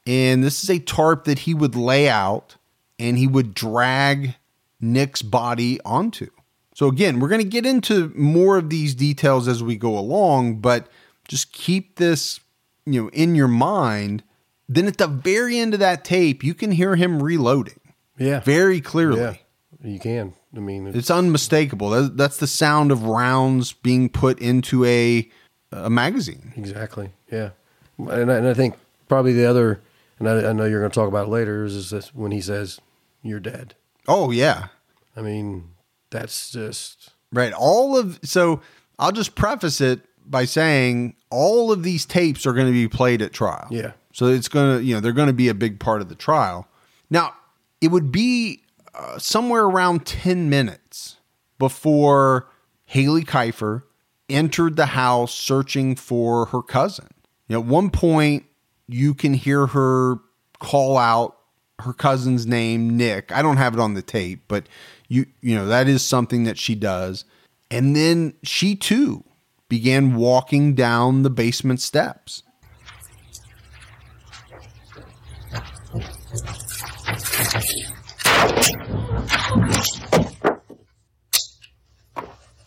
A: And this is a tarp that he would lay out and he would drag Nick's body onto. So, again, we're going to get into more of these details as we go along, but just keep this, you know, in your mind. Then at the very end of that tape, you can hear him reloading
B: Yeah.
A: very clearly.
B: Yeah. You can. I mean,
A: It's unmistakable. That, that's the sound of rounds being put into a a magazine.
B: Exactly. Yeah. And I, and I think probably the other, and I, I know you're going to talk about it later, is, is this when he says, you're dead.
A: Oh yeah,
B: I mean, that's just,
A: right. All of so I'll just preface it by saying all of these tapes are going to be played at trial.
B: Yeah.
A: So it's going to you know they're going to be a big part of the trial. Now it would be uh, somewhere around ten minutes before Hailee Kifer entered the house searching for her cousin. You know, at one point, you can hear her call out her cousin's name, Nick. I don't have it on the tape, but you you know that is something that she does. And then she too began walking down the basement steps.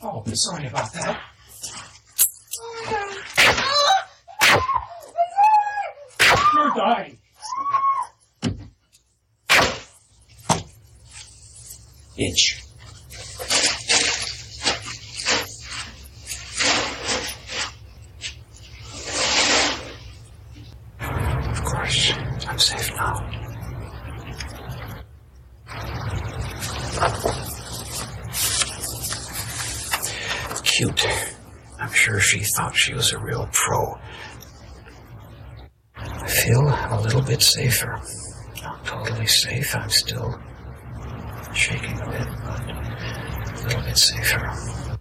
E: Oh, sorry about that. You're dying. inch. I'm safe now. Cute. I'm sure she thought she was a real pro. I feel a little bit safer. Not totally safe. I'm still shaking a bit, but a little bit safer.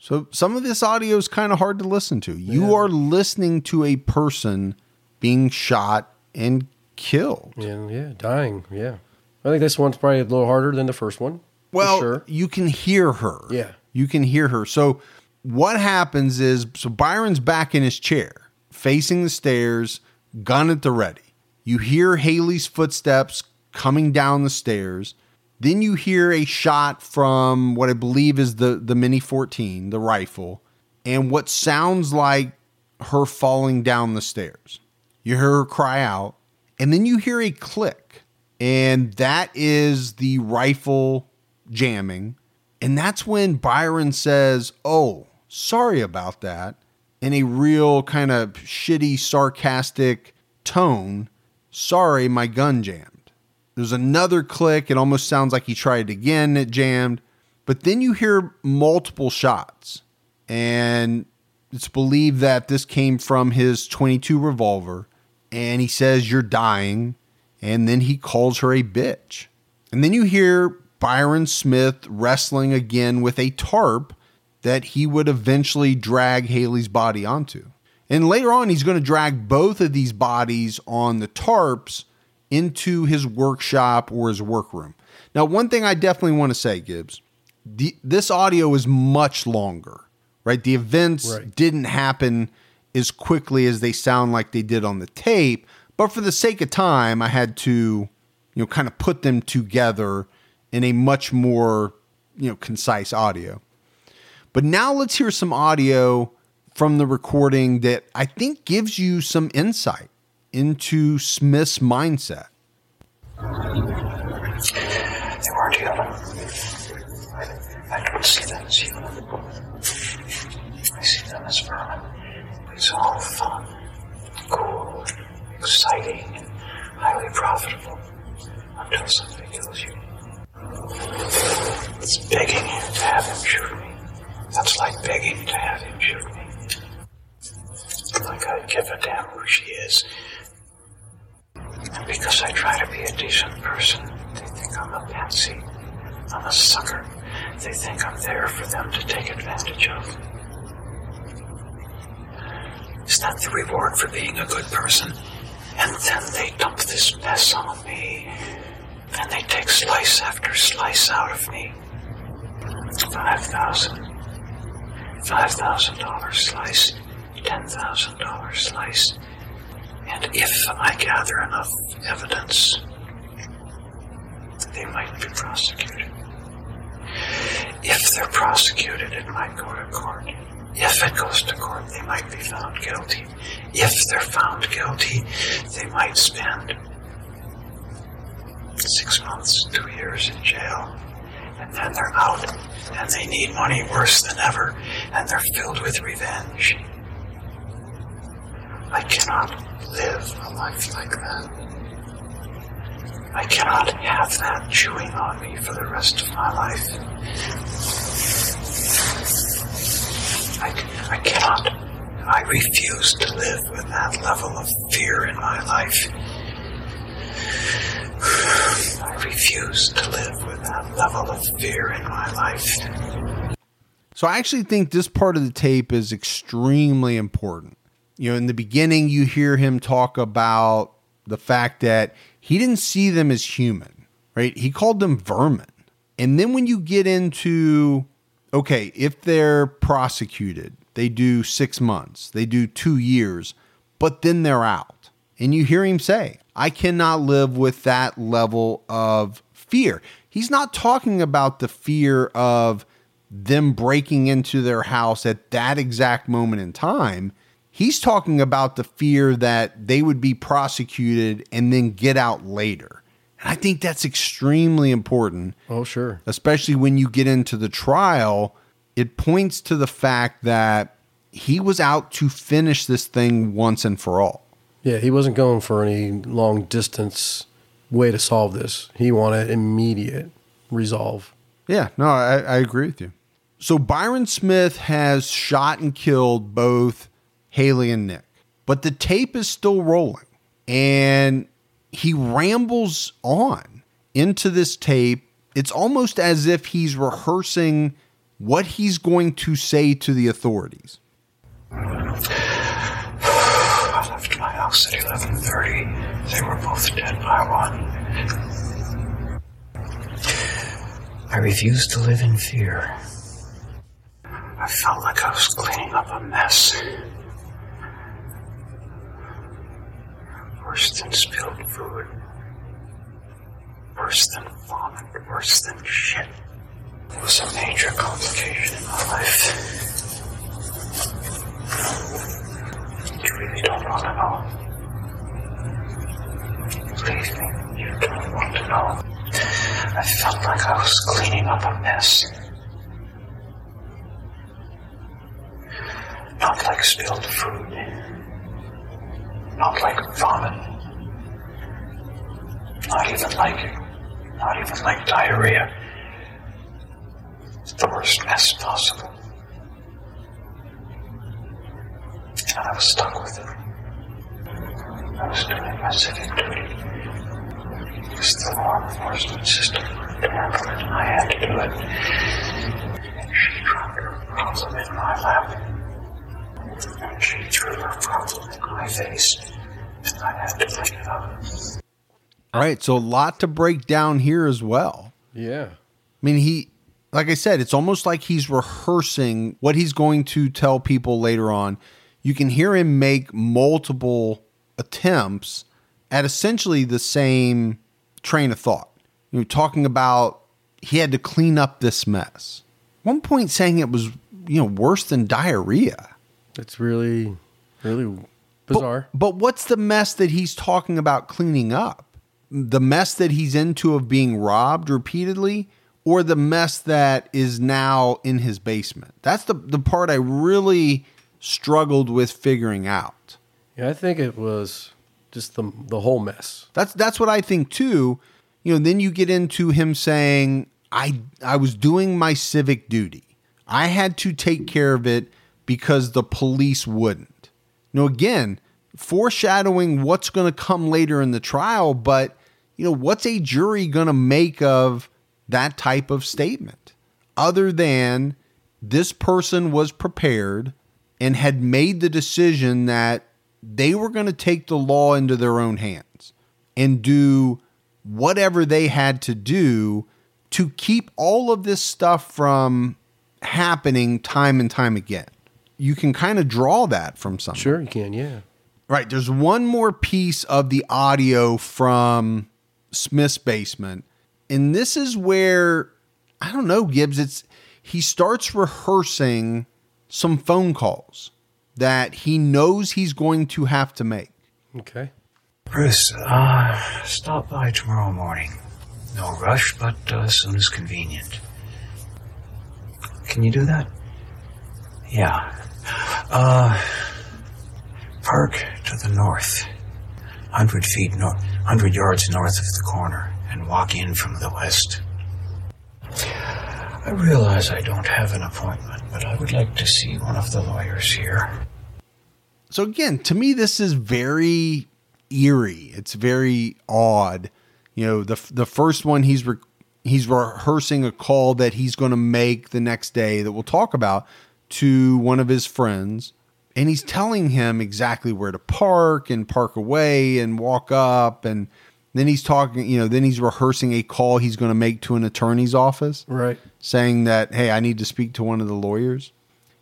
A: So some of this audio is kind of hard to listen to. You are listening to a person being shot and killed.
B: And yeah, dying. Yeah. I think this one's probably a little harder than the first one.
A: Well,
B: sure.
A: you can hear her.
B: Yeah.
A: You can hear her. So what happens is so Byron's back in his chair, facing the stairs, gun at the ready. You hear Hailee's footsteps coming down the stairs. Then you hear a shot from what I believe is the the Mini 14, the rifle, and what sounds like her falling down the stairs. You hear her cry out, and then you hear a click, and that is the rifle jamming. And that's when Byron says, Oh, sorry about that, in a real kind of shitty, sarcastic tone. Sorry, my gun jammed. There's another click. It almost sounds like he tried again, it jammed. But then you hear multiple shots. And it's believed that this came from his 22 revolver. And he says, You're dying. And then he calls her a bitch. And then you hear Byron Smith wrestling again with a tarp that he would eventually drag Hailee's body onto. And later on, he's going to drag both of these bodies on the tarps into his workshop or his workroom. Now, one thing I definitely want to say, Gibbs, the, this audio is much longer, right? The events
B: Right.
A: didn't happen as quickly as they sound like they did on the tape, but for the sake of time, I had to, you know, kind of put them together in a much more, you know, concise audio. But now let's hear some audio from the recording that I think gives you some insight into Smith's mindset.
E: They weren't. I don't see them as human. I see them as vermin. It's all fun, cool, exciting, and highly profitable until somebody kills you. It's begging to have him shoot me. That's like begging to have him shoot me. Like I'd give a damn who she is. And because I try to be a decent person, they think I'm a patsy. I'm a sucker. They think I'm there for them to take advantage of. Is that the reward for being a good person? And then they dump this mess on me. And they take slice after slice out of me. Five thousand. Five thousand dollar slice. Ten thousand dollar slice. And if I gather enough evidence, they might be prosecuted. If they're prosecuted, it might go to court. If it goes to court, they might be found guilty. If they're found guilty, they might spend six months, two years in jail. And then they're out, and they need money worse than ever, and they're filled with revenge. I cannot live a life like that. I cannot have that chewing on me for the rest of my life. I, I cannot. I refuse to live with that level of fear in my life. (sighs) I refuse to live with that level of fear in my life.
A: So I actually think this part of the tape is extremely important. You know, in the beginning, you hear him talk about the fact that he didn't see them as human, right? He called them vermin. And then when you get into, okay, if they're prosecuted, they do six months, they do two years, but then they're out. And you hear him say, I cannot live with that level of fear. He's not talking about the fear of them breaking into their house at that exact moment in time. He's talking about the fear that they would be prosecuted and then get out later. And I think that's extremely important,
B: Oh, sure.
A: especially when you get into the trial. It points to the fact that he was out to finish this thing once and for all.
B: Yeah, he wasn't going for any long distance way to solve this. He wanted immediate resolve.
A: Yeah, no, I, I agree with you. So Byron Smith has shot and killed both Hailee and Nick, but the tape is still rolling. And he rambles on into this tape. It's almost as if he's rehearsing what he's going to say to the authorities.
E: I left my house at 11.30. They were both dead by one. I refused to live in fear. I felt like I was cleaning up a mess. Worse than spilled food. Worse than vomit. Worse than shit. It was a major complication in my life. You really don't want to know. Believe me, you don't want to know. I felt like I was cleaning up a mess. Not like spilled food. Not like vomit. Not even like, not even like diarrhea. It's the worst mess possible. And I was stuck with it. I was doing my civic duty. It was the law enforcement system to handle it, and I had to do it. And she dropped her problem in my lap. She threw her problem in my face. And I had to pick it up.
A: All right, so a lot to break down here as well.
B: Yeah.
A: I mean, he, like I said, it's almost like he's rehearsing what he's going to tell people later on. You can hear him make multiple attempts at essentially the same train of thought. You know, talking about he had to clean up this mess. One point saying it was, you know, worse than diarrhea.
B: It's really, really
A: But-
B: bizarre.
A: But, what's the mess that he's talking about cleaning up? The mess that he's into of being robbed repeatedly, or the mess that is now in his basement? That's the the part I really struggled with figuring out.
B: yeah, I think it was just the the whole mess.
A: That's that's what I think too. You know, then you get into him saying, "I I was doing my civic duty. I had to take care of it because the police wouldn't." Now, again, foreshadowing what's going to come later in the trial, but you know, what's a jury going to make of that type of statement other than this person was prepared and had made the decision that they were going to take the law into their own hands and do whatever they had to do to keep all of this stuff from happening time and time again. You can kind of draw that from something.
B: Sure, you can. Yeah.
A: Right. There's one more piece of the audio from Smith's basement. And this is where I don't know, Gibbs, it's he starts rehearsing some phone calls that he knows he's going to have to make.
B: Okay.
E: Bruce, uh, stop by tomorrow morning. No rush, but uh, as soon as convenient. Can you do that? Yeah. Uh, park to the north. Hundred feet north, hundred yards north of the corner, and walk in from the west. I realize I don't have an appointment, but I would like to see one of the lawyers here.
A: So again, to me, this is very eerie. It's very odd. You know, the the first one he's re- he's rehearsing a call that he's going to make the next day that we'll talk about to one of his friends, and he's telling him exactly where to park and park away and walk up, and then he's talking. You know, then he's rehearsing a call he's going to make to an attorney's office
B: Right.
A: saying that, hey, I need to speak to one of the lawyers.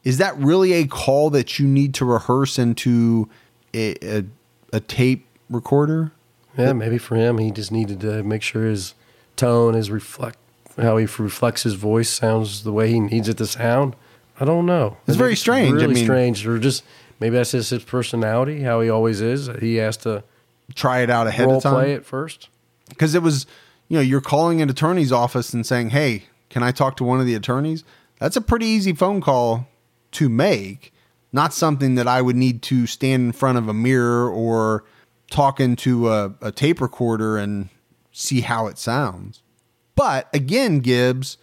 A: Is that really a call that you need to rehearse into a, a, a tape recorder?
B: Yeah, maybe for him, he just needed to make sure his tone, his reflect, how he reflects his voice sounds the way he needs it to sound. I don't know.
A: It's
B: I
A: very strange. I
B: Really
A: mean-
B: strange, or just maybe that's just his personality, how he always is. He has to
A: Try it out ahead of time.
B: play it first.
A: because it was, you know, you're calling an attorney's office and saying, "Hey, can I talk to one of the attorneys?" That's a pretty easy phone call to make. Not something that I would need to stand in front of a mirror or talk into a, a tape recorder and see how it sounds. But again, Gibbs,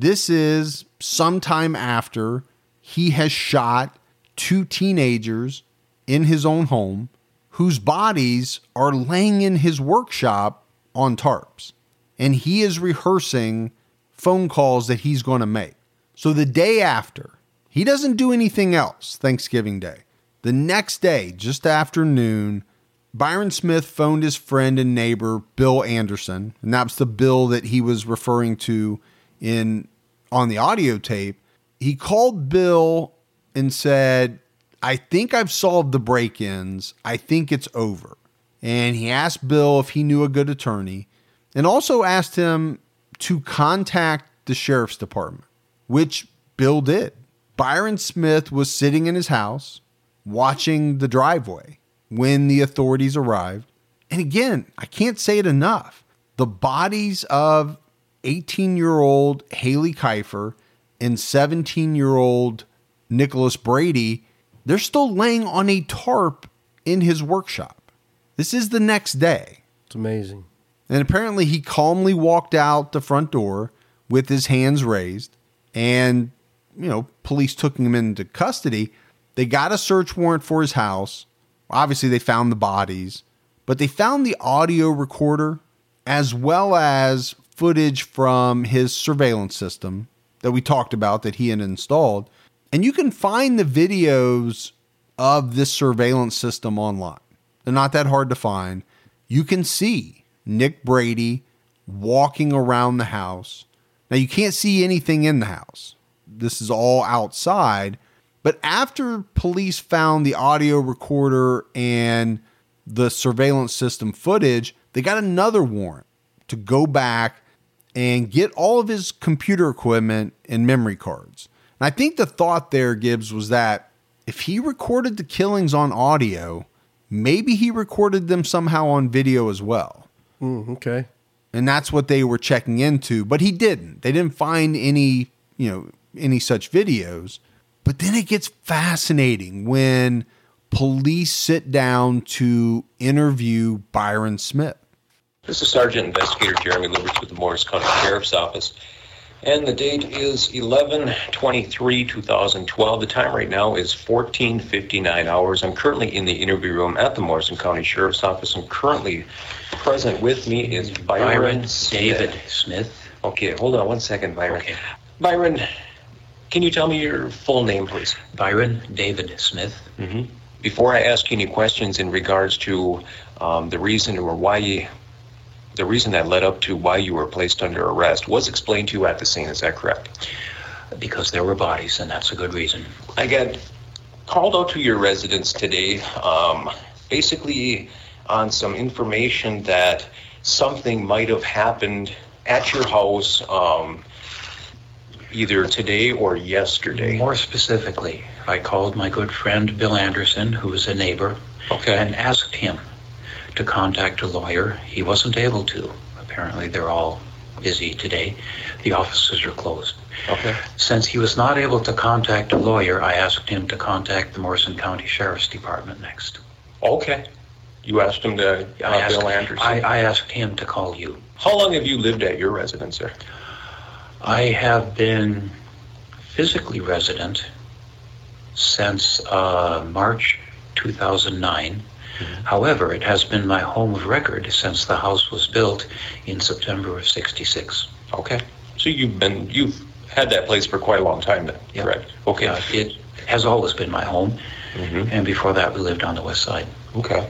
A: this is sometime after he has shot two teenagers in his own home whose bodies are laying in his workshop on tarps. And he is rehearsing phone calls that he's going to make. So the day after, he doesn't do anything else Thanksgiving Day. The next day, just after noon, Byron Smith phoned his friend and neighbor Bill Anderson, and that's the Bill that he was referring to in on the audio tape. He called Bill and said, "I think I've solved the break-ins. I think it's over." And he asked Bill if he knew a good attorney, and also asked him to contact the sheriff's department, which Bill did. Byron Smith was sitting in his house watching the driveway when the authorities arrived. And again, I can't say it enough. The bodies of 18 year old Hailee Kifer and 17 year old Nicholas Brady, they're still laying on a tarp in his workshop. This is the next day.
B: It's amazing.
A: And apparently, he calmly walked out the front door with his hands raised. And, you know, police took him into custody. They got a search warrant for his house. Obviously, they found the bodies, but they found the audio recorder as well as footage from his surveillance system that we talked about that he had installed. And you can find the videos of this surveillance system online. They're not that hard to find. You can see Nick Brady walking around the house. Now, you can't see anything in the house, this is all outside. But after police found the audio recorder and the surveillance system footage, they got another warrant to go back and get all of his computer equipment and memory cards. And I think the thought there, Gibbs, was that if he recorded the killings on audio, maybe he recorded them somehow on video as well.
B: Mm, okay.
A: And that's what they were checking into, but he didn't. They didn't find any, you know, any such videos. But then it gets fascinating when police sit down to interview Byron Smith.
C: This is Sergeant Investigator Jeremy Luberts with the Morris County Sheriff's Office. And the date is 11 23 2012. The time right now is 1459 hours. I'm currently in the interview room at the Morrison County Sheriff's Office. And currently present with me is Byron,
D: Byron. David Smith.
C: Okay, hold on one second, Byron.
D: Okay.
C: Byron, can you tell me your full name, please?
D: Byron David Smith.
C: hmm Before I ask you any questions in regards to um, the reason or why you, the reason that led up to why you were placed under arrest was explained to you at the scene. Is that correct?
D: Because there were bodies, and that's a good reason.
C: I got called out to your residence today, um, basically on some information that something might have happened at your house um, either today or yesterday.
D: More specifically, I called my good friend Bill Anderson, who is a neighbor,
C: Okay.
D: and asked him to contact a lawyer. He wasn't able to. Apparently, they're all busy today. The offices are closed.
C: Okay.
D: Since he was not able to contact a lawyer, I asked him to contact the Morrison County Sheriff's Department next.
C: Okay. You asked him to,
D: I
C: uh,
D: asked,
C: Bill Anderson.
D: I, I asked him to call you.
C: How long have you lived at your residence, sir?
D: I have been physically resident since uh, March 2009. However, it has been my home of record since the house was built in September of 66.
C: Okay. So you've been you've had that place for quite a long time then,
D: Yeah.
C: correct? Okay.
D: Yeah, it has always been my home,
C: Mhm.
D: and before that, we lived on the west side.
C: Okay.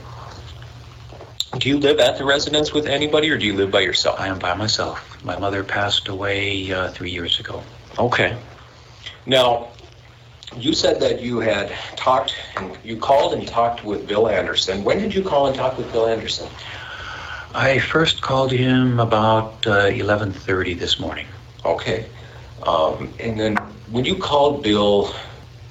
C: Do you live at the residence with anybody, or do you live by yourself?
D: I am by myself. My mother passed away uh, three years ago.
C: Okay. Now, you said that you had talked, and you called and talked with Bill Anderson. When did you call and talk with Bill Anderson?
D: I first called him about uh, 11:30 this morning.
C: Okay. Um, and then when you called Bill,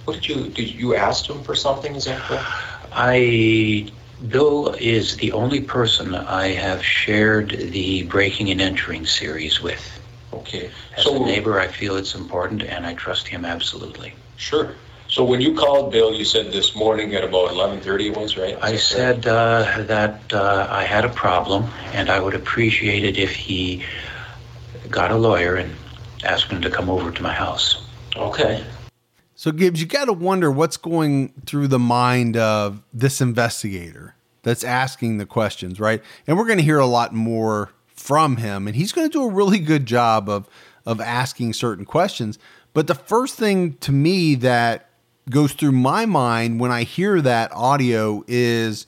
C: what did you did you ask him for something? Is that correct?
D: I Bill is the only person I have shared the breaking and entering series with.
C: Okay.
D: As
C: so
D: a neighbor, I feel it's important and I trust him absolutely.
C: Sure. So when you called Bill, you said this morning at about 11:30 it was, right?
D: I said uh, that uh, I had a problem and I would appreciate it if he got a lawyer and asked him to come over to my house.
C: Okay.
A: So, Gibbs, you got to wonder what's going through the mind of this investigator that's asking the questions, right? And we're going to hear a lot more from him, and he's going to do a really good job of of asking certain questions. But the first thing to me that goes through my mind when I hear that audio is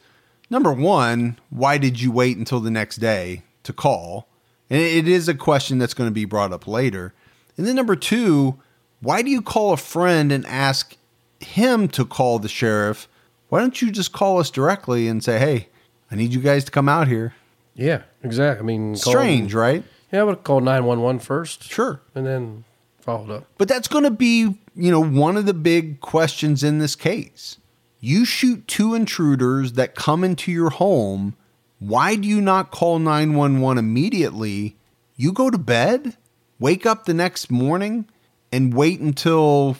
A: number one, why did you wait until the next day to call? And it is a question that's going to be brought up later. And then number two, why do you call a friend and ask him to call the sheriff? Why don't you just call us directly and say, hey, I need you guys to come out here?
B: Yeah, exactly. I mean, call-
A: Strange, right?
B: Yeah, I would called 911 first.
A: Sure.
B: And then followed up.
A: But that's going to be, you know, one of the big questions in this case. You shoot two intruders that come into your home. Why do you not call 911 immediately? You go to bed, wake up the next morning, and wait until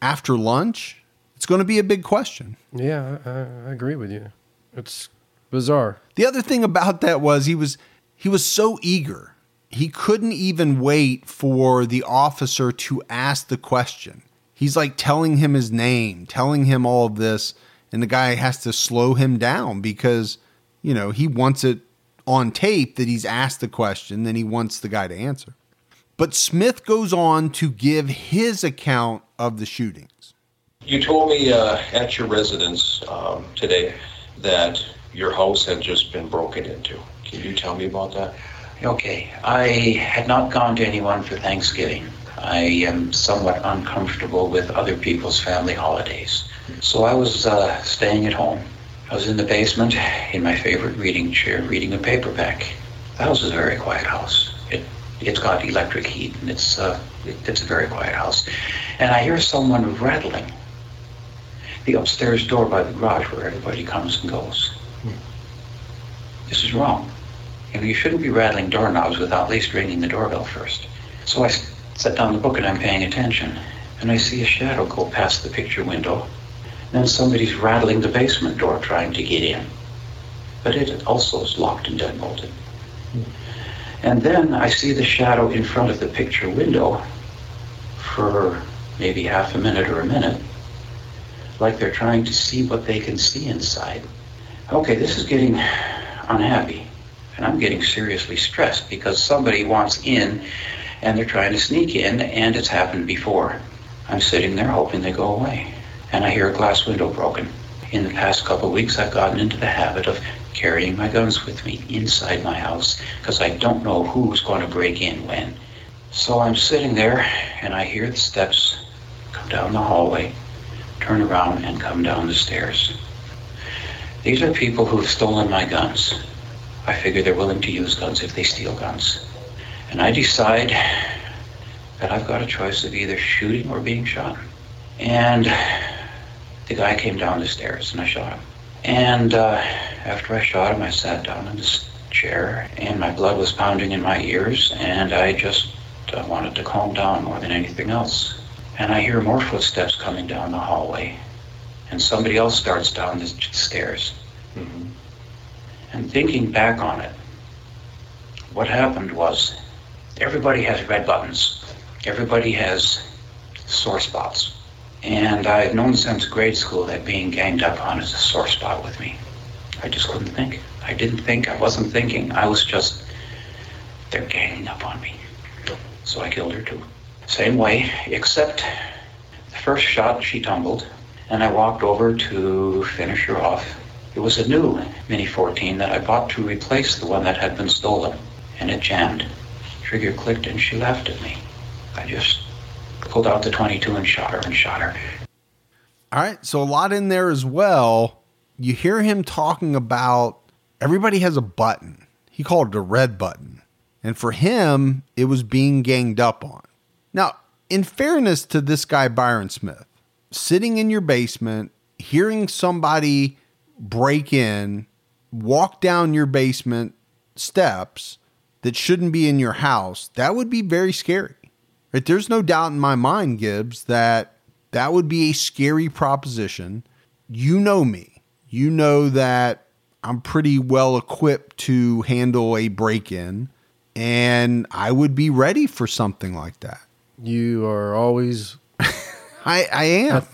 A: after lunch? It's going to be a big question.
B: Yeah, I, I agree with you. It's bizarre.
A: The other thing about that was he was he was so eager. He couldn't even wait for the officer to ask the question. He's like telling him his name, telling him all of this, and the guy has to slow him down because, you know, he wants it on tape that he's asked the question, then he wants the guy to answer. But Smith goes on to give his account of the shootings.
C: You told me uh, at your residence um, today that your house had just been broken into. Can you tell me about that?
D: Okay, I had not gone to anyone for Thanksgiving. I am somewhat uncomfortable with other people's family holidays. So I was uh, staying at home. I was in the basement in my favorite reading chair reading a paperback. The house is a very quiet house. It, it's got electric heat and it's, uh, it, it's a very quiet house. And I hear someone rattling the upstairs door by the garage where everybody comes and goes. This is wrong. You know, you shouldn't be rattling doorknobs without at least ringing the doorbell first. So I set down the book and I'm paying attention. And I see a shadow go past the picture window. Then somebody's rattling the basement door trying to get in. But it also is locked and deadbolted. And then I see the shadow in front of the picture window for maybe half a minute or a minute, like they're trying to see what they can see inside. Okay, this is getting unhappy. And I'm getting seriously stressed because somebody wants in and they're trying to sneak in and it's happened before. I'm sitting there hoping they go away. And I hear a glass window broken. In the past couple of weeks, I've gotten into the habit of carrying my guns with me inside my house because I don't know who's going to break in when. So I'm sitting there and I hear the steps come down the hallway, turn around, and come down the stairs. These are people who've stolen my guns. I figure they're willing to use guns if they steal guns. And I decide that I've got a choice of either shooting or being shot. And the guy came down the stairs and I shot him. And uh, after I shot him, I sat down in this chair and my blood was pounding in my ears and I just uh, wanted to calm down more than anything else. And I hear more footsteps coming down the hallway. And somebody else starts down the stairs. And thinking back on it, what happened was everybody has red buttons. Everybody has sore spots. And I've known since grade school that being ganged up on is a sore spot with me. I just couldn't think. I didn't think. I wasn't thinking. I was just, they're ganging up on me. So I killed her too. Same way, except the first shot, she tumbled, and I walked over to finish her off. It was a new Mini 14 that I bought to replace the one that had been stolen, and it jammed. Trigger clicked, and she laughed at me. I just pulled out the 22 and shot her and shot her.
A: All right. So a lot in there as well. You hear him talking about everybody has a button. He called it a red button. And for him, it was being ganged up on. Now, in fairness to this guy, Byron Smith, sitting in your basement, hearing somebody break in walk down your basement steps that shouldn't be in your house, that would be very scary. Right? There's no doubt in my mind, Gibbs, that that would be a scary proposition. You know me. You know that I'm pretty well equipped to handle a break in, and I would be ready for something like that.
B: You are always. (laughs)
A: I, I am.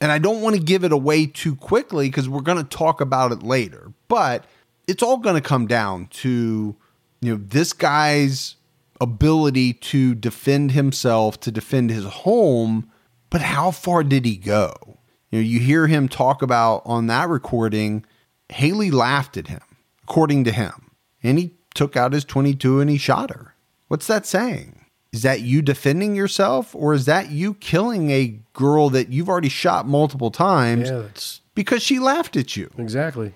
A: And I don't want to give it away too quickly because we're going to talk about it later. But it's all going to come down to you know this guy's ability to defend himself, to defend his home. But how far did he go? You know, you hear him talk about on that recording. Hailee laughed at him, according to him, and he took out his 22 and he shot her. What's that saying? Is that you defending yourself, or is that you killing a girl that you've already shot multiple times
B: Yeah,
A: because she laughed at you?
B: exactly.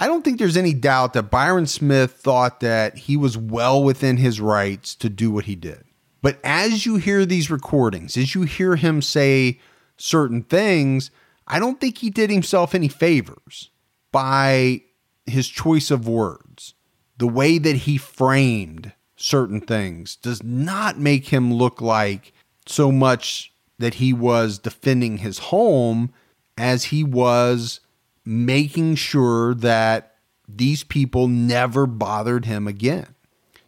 A: I don't think there's any doubt that Byron Smith thought that he was well within his rights to do what he did. But as you hear these recordings, as you hear him say certain things, I don't think he did himself any favors by his choice of words. The way that he framed certain things does not make him look like so much that he was defending his home as he was making sure that these people never bothered him again.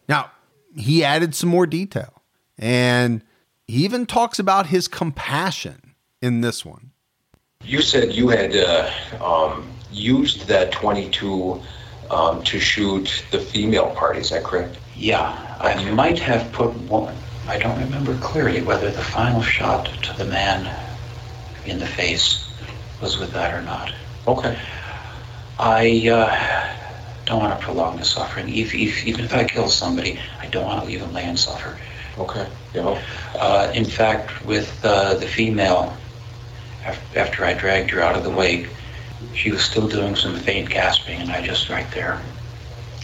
A: Now, he added some more detail and he even talks about his compassion in this one.
C: You said you had uh, um, used that 22 um, to shoot the female party. Is that correct?
D: Yeah, I might have put one. I don't remember clearly whether the final shot to the man in the face was with that or not.
C: Okay.
D: I uh, don't want to prolong the suffering. If, if, even if I kill somebody, I don't want to leave them lay and suffer.
C: Okay. Yeah.
D: Uh, in fact, with uh, the female, af- after I dragged her out of the way, she was still doing some faint gasping, and I just right there.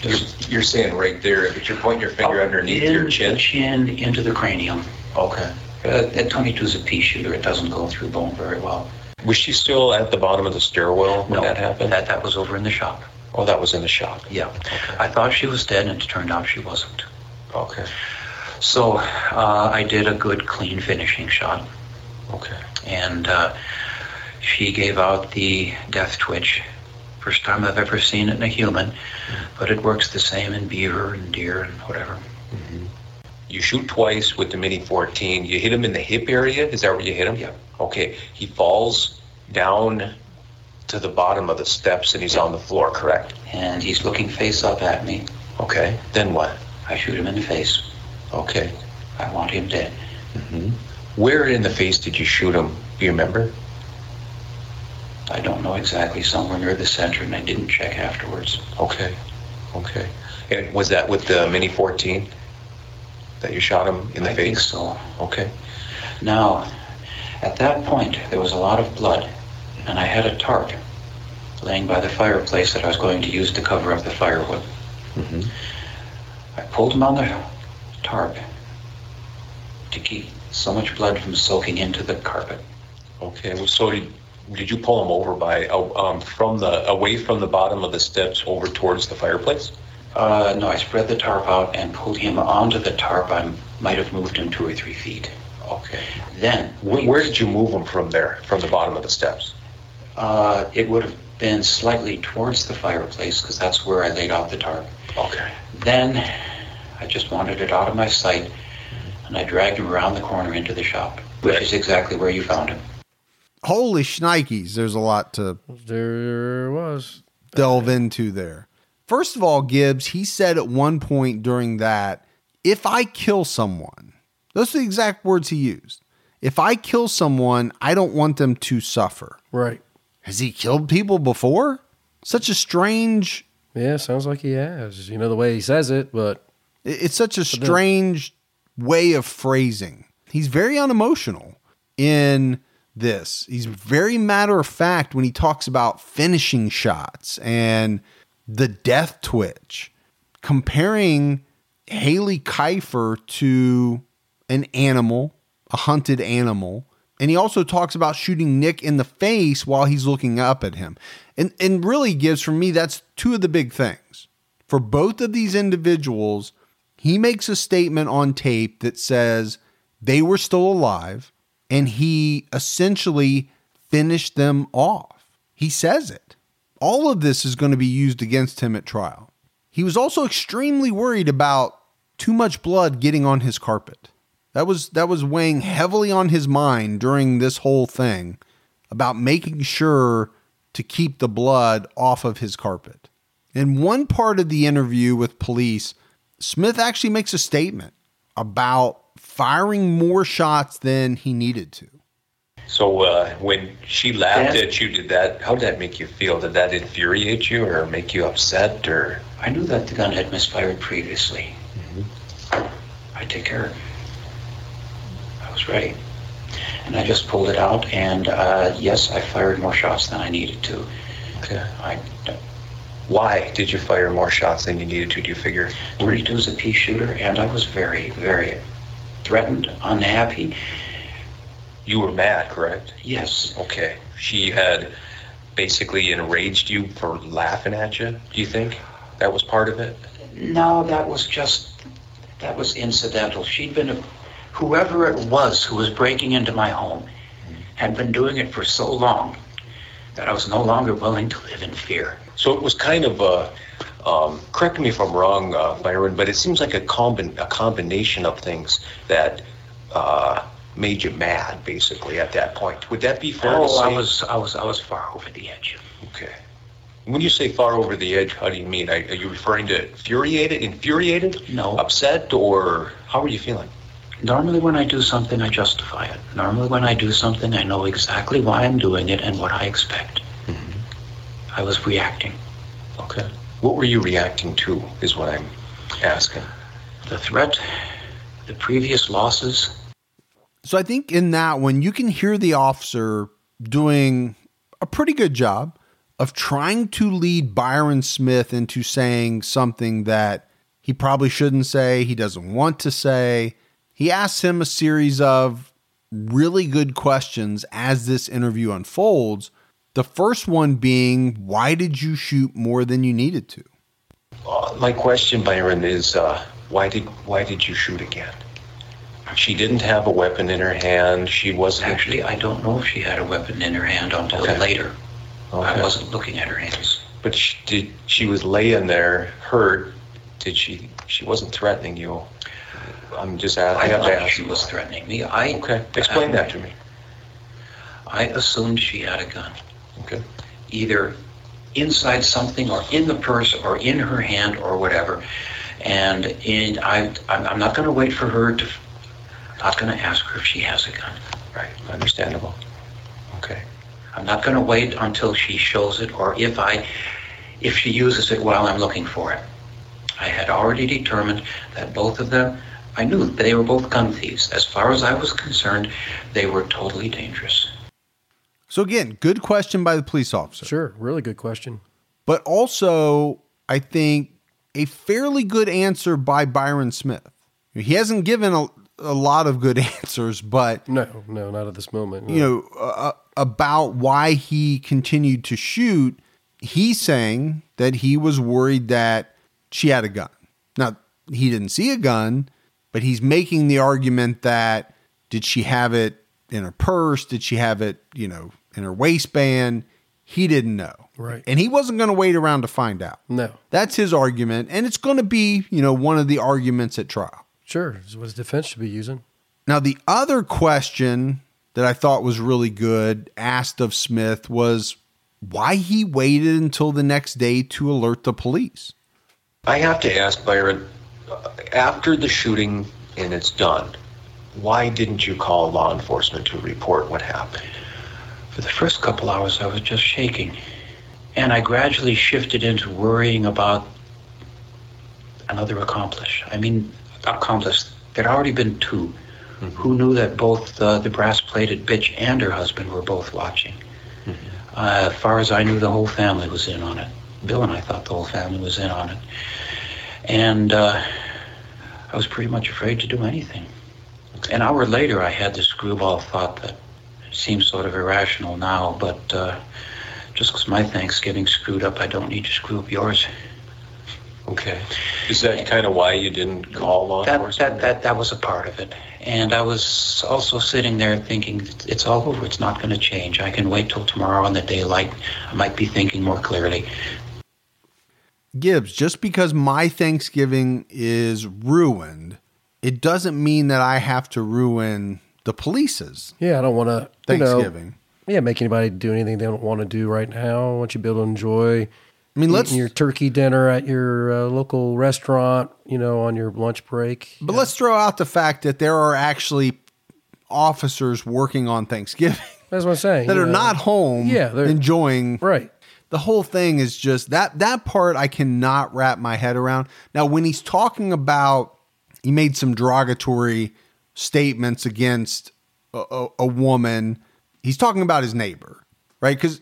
C: You're, you're saying right there, but you're pointing your finger underneath
D: in
C: your
D: the
C: chin.
D: chin into the cranium.
C: Okay.
D: Uh, that 22 is a pea shooter. It doesn't go through bone very well.
C: Was she still at the bottom of the stairwell when
D: no,
C: that happened?
D: That, that was over in the shop.
C: oh, that was in the shop.
D: Yeah. I thought she was dead, and it turned out she wasn't.
C: Okay.
D: So uh, I did a good, clean finishing shot,
C: Okay.
D: and uh, she gave out the death twitch. First time I've ever seen it in a human, but it works the same in beaver and deer and whatever.
C: You shoot twice with the Mini 14. You hit him in the hip area. Is that where you hit him?
D: Yeah.
C: Okay. He falls down to the bottom of the steps and he's on the floor, correct?
D: And he's looking face up at me.
C: Okay. Then what?
D: I shoot him in the face.
C: Okay.
D: I want him dead. Mm-hmm.
C: Where in the face did you shoot him? Do you remember?
D: I don't know exactly, somewhere near the center, and I didn't check afterwards.
C: Okay. Okay. And was that with the Mini 14 that you shot him in the
D: I think
C: face?
D: so.
C: Okay.
D: Now, at that point, there was a lot of blood, and I had a tarp laying by the fireplace that I was going to use to cover up the firewood. Mm-hmm. I pulled him on the tarp to keep so much blood from soaking into the carpet.
C: Okay. Well, So did, you pull him over by uh, um, from the away from the bottom of the steps over towards the fireplace?
D: Uh, no, I spread the tarp out and pulled him onto the tarp. I might have moved him two or three feet.
C: Okay.
D: Then,
C: Where, where did you move him from there? From the bottom of the steps?
D: uh, it would have been slightly towards the fireplace because that's where I laid out the tarp.
C: Okay.
D: Then I just wanted it out of my sight, and I dragged him around the corner into the shop, which is exactly where you found him.
A: Holy shnikes, there's a lot to
B: There was.
A: delve into there. First of all, Gibbs, he said at one point during that, if I kill someone, those are the exact words he used. If I kill someone, I don't want them to suffer.
B: Right.
A: Has he killed people before? Such a strange,
B: Yeah, sounds like he has. You know the way he says it, but
A: it's such a strange way of phrasing. He's very unemotional in this. He's very matter of fact when he talks about finishing shots and the death twitch, comparing Hailee Kifer to an animal, a hunted animal. And he also talks about shooting Nick in the face while he's looking up at him. And and really gives for me that's two of the big things. For both of these individuals, he makes a statement on tape that says they were still alive and he essentially finished them off. He says it. All of this is going to be used against him at trial. He was also extremely worried about too much blood getting on his carpet. That was that was weighing heavily on his mind during this whole thing about making sure to keep the blood off of his carpet. In one part of the interview with police, Smith actually makes a statement about firing more shots than he needed to.
C: So uh, when she laughed
D: Dad?
C: at you, did that? How did that make you feel? Did that infuriate you, or make you upset, or?
D: I knew that the gun had misfired previously. I take care of it. I was ready. And I just pulled it out, and uh, yes, I fired more shots than I needed to.
C: Okay.
D: I,
C: Why did you fire more shots than you needed to? Do you figure?
D: 32 is a pea shooter, and I was very, very threatened, unhappy.
C: You were mad, correct?
D: Yes,
C: Okay. She had basically enraged you for laughing at you. Do you think that was part of it?
D: No, that was just that was incidental. She'd been a, whoever it was who was breaking into my home mm-hmm. had been doing it for so long that I was no longer willing to live in fear.
C: So it was kind of a. Um, correct me if I'm wrong, uh, Byron, but it seems like a, combi- a combination of things that uh, made you mad, basically, at that point. Would that be fair to
D: Oh,
C: say?
D: I was I was I was far over the edge.
C: Okay. When you say far over the edge, how do you mean? Are are you referring to infuriated, infuriated,
D: No.
C: upset, or how are you feeling?
D: Normally when I do something I justify it. Normally when I do something I know exactly why I'm doing it and what I expect. I was reacting.
C: Okay. What were you reacting to? Is what I'm asking.
D: The threat, the previous losses,
A: So I think in that one, you can hear the officer doing a pretty good job of trying to lead Byron Smith into saying something that he probably shouldn't say, he doesn't want to say. He asks him a series of really good questions as this interview unfolds. The first one being, why did you shoot more than you needed to?
C: Uh, my question, Byron, is uh, why did why did you shoot again? She didn't have a weapon in her hand. She wasn't
D: Actually, I don't know if she had a weapon in her hand until
C: Okay.
D: later. I wasn't looking at her hands.
C: But she did. She was laying there, hurt. Did she? She wasn't threatening you. I'm just. I,
D: I
C: have to
D: thought
C: ask
D: she
C: you.
D: was threatening me. I
C: Okay. Explain that to me.
D: I assumed she had a gun,
C: Okay.
D: either inside something or in the purse or in her hand or whatever. And in I, I'm, not going to wait for her to. I'm not going to ask her if she has a gun.
C: Right. Understandable. Okay.
D: I'm not going to wait until she shows it or if I, if she uses it while I'm looking for it. I had already determined that both of them, I knew they were both gun thieves. As far as I was concerned, they were totally dangerous.
A: So, again, good question by the police officer.
B: Sure, really good question.
A: but also I think a fairly good answer by Byron Smith. He hasn't given a, a lot of good (laughs) answers, but
B: No, no, not at this moment.
A: you know uh, about why he continued to shoot. He's saying that he was worried that she had a gun. Now he didn't see a gun, but he's making the argument that did she have it in her purse? Did she have it, you know, in her waistband? He didn't know.
B: Right.
A: And he wasn't going to wait around to find out.
B: no,
A: That's his argument. And it's going to be, you know, one of the arguments at trial.
B: sure, is what his defense should be using.
A: Now, the other question that I thought was really good asked of Smith was why he waited until the next day to alert the police.
C: I have to ask Byron. uh, After the shooting and it's done, why didn't you call law enforcement to report what happened?
D: For the first couple hours, I was just shaking. And I gradually shifted into worrying about another accomplice. I mean, accomplice. There'd already been 2 Who knew that both uh, the brass plated bitch and her husband were both watching? Uh, as far as I knew, the whole family was in on it. Bill and I thought the whole family was in on it. And uh, I was pretty much afraid to do anything. An hour later, I had this screwball thought that seems sort of irrational now, but uh, Just because my Thanksgiving screwed up, I don't need to screw up yours.
C: Okay. Is that kind of why you didn't call law
D: That,
C: enforcement?
D: that, that, that was a part of it. And I was also sitting there thinking, it's all over. It's not going to change. I can wait till tomorrow in the daylight. I might be thinking more clearly.
A: Gibbs, just because my Thanksgiving is ruined, it doesn't mean that I have to ruin the police's
B: Yeah, I don't want to
A: Thanksgiving.
B: yeah, make anybody do anything they don't want to do right now. I want you to be able to enjoy.
A: I mean, let's
B: eating your turkey dinner at your uh, local restaurant. You know, on your lunch break.
A: but let's throw out the fact that there are actually officers working on Thanksgiving (laughs)
B: That's what I'm saying.
A: that
B: you
A: are
B: know.
A: not home
B: Yeah, they're-
A: enjoying
B: right.
A: the whole thing is just that that part I cannot wrap my head around. Now, when he's talking about, he made some derogatory statements against a, a, a woman. He's talking about his neighbor, right? Because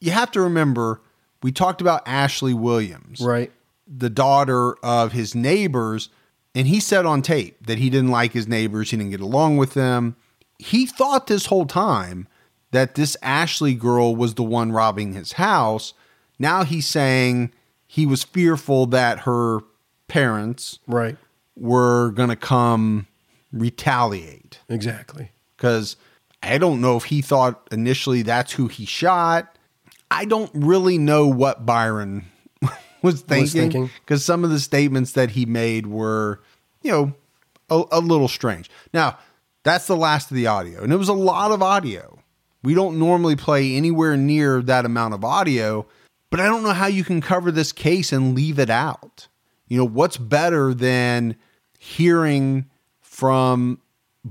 A: you have to remember, we talked about Ashley Williams,
B: Right.
A: the daughter of his neighbors, and he said on tape that he didn't like his neighbors, he didn't get along with them. He thought this whole time that this Ashley girl was the one robbing his house. Now he's saying he was fearful that her parents
B: Right.
A: were going to come retaliate
B: Exactly.
A: because I don't know if he thought initially that's who he shot. I don't really know what Byron (laughs) was thinking because some of the statements that he made were, you know, a, a little strange. Now, that's the last of the audio, and it was a lot of audio. We don't normally play anywhere near that amount of audio, but I don't know how you can cover this case and leave it out. You know, what's better than hearing from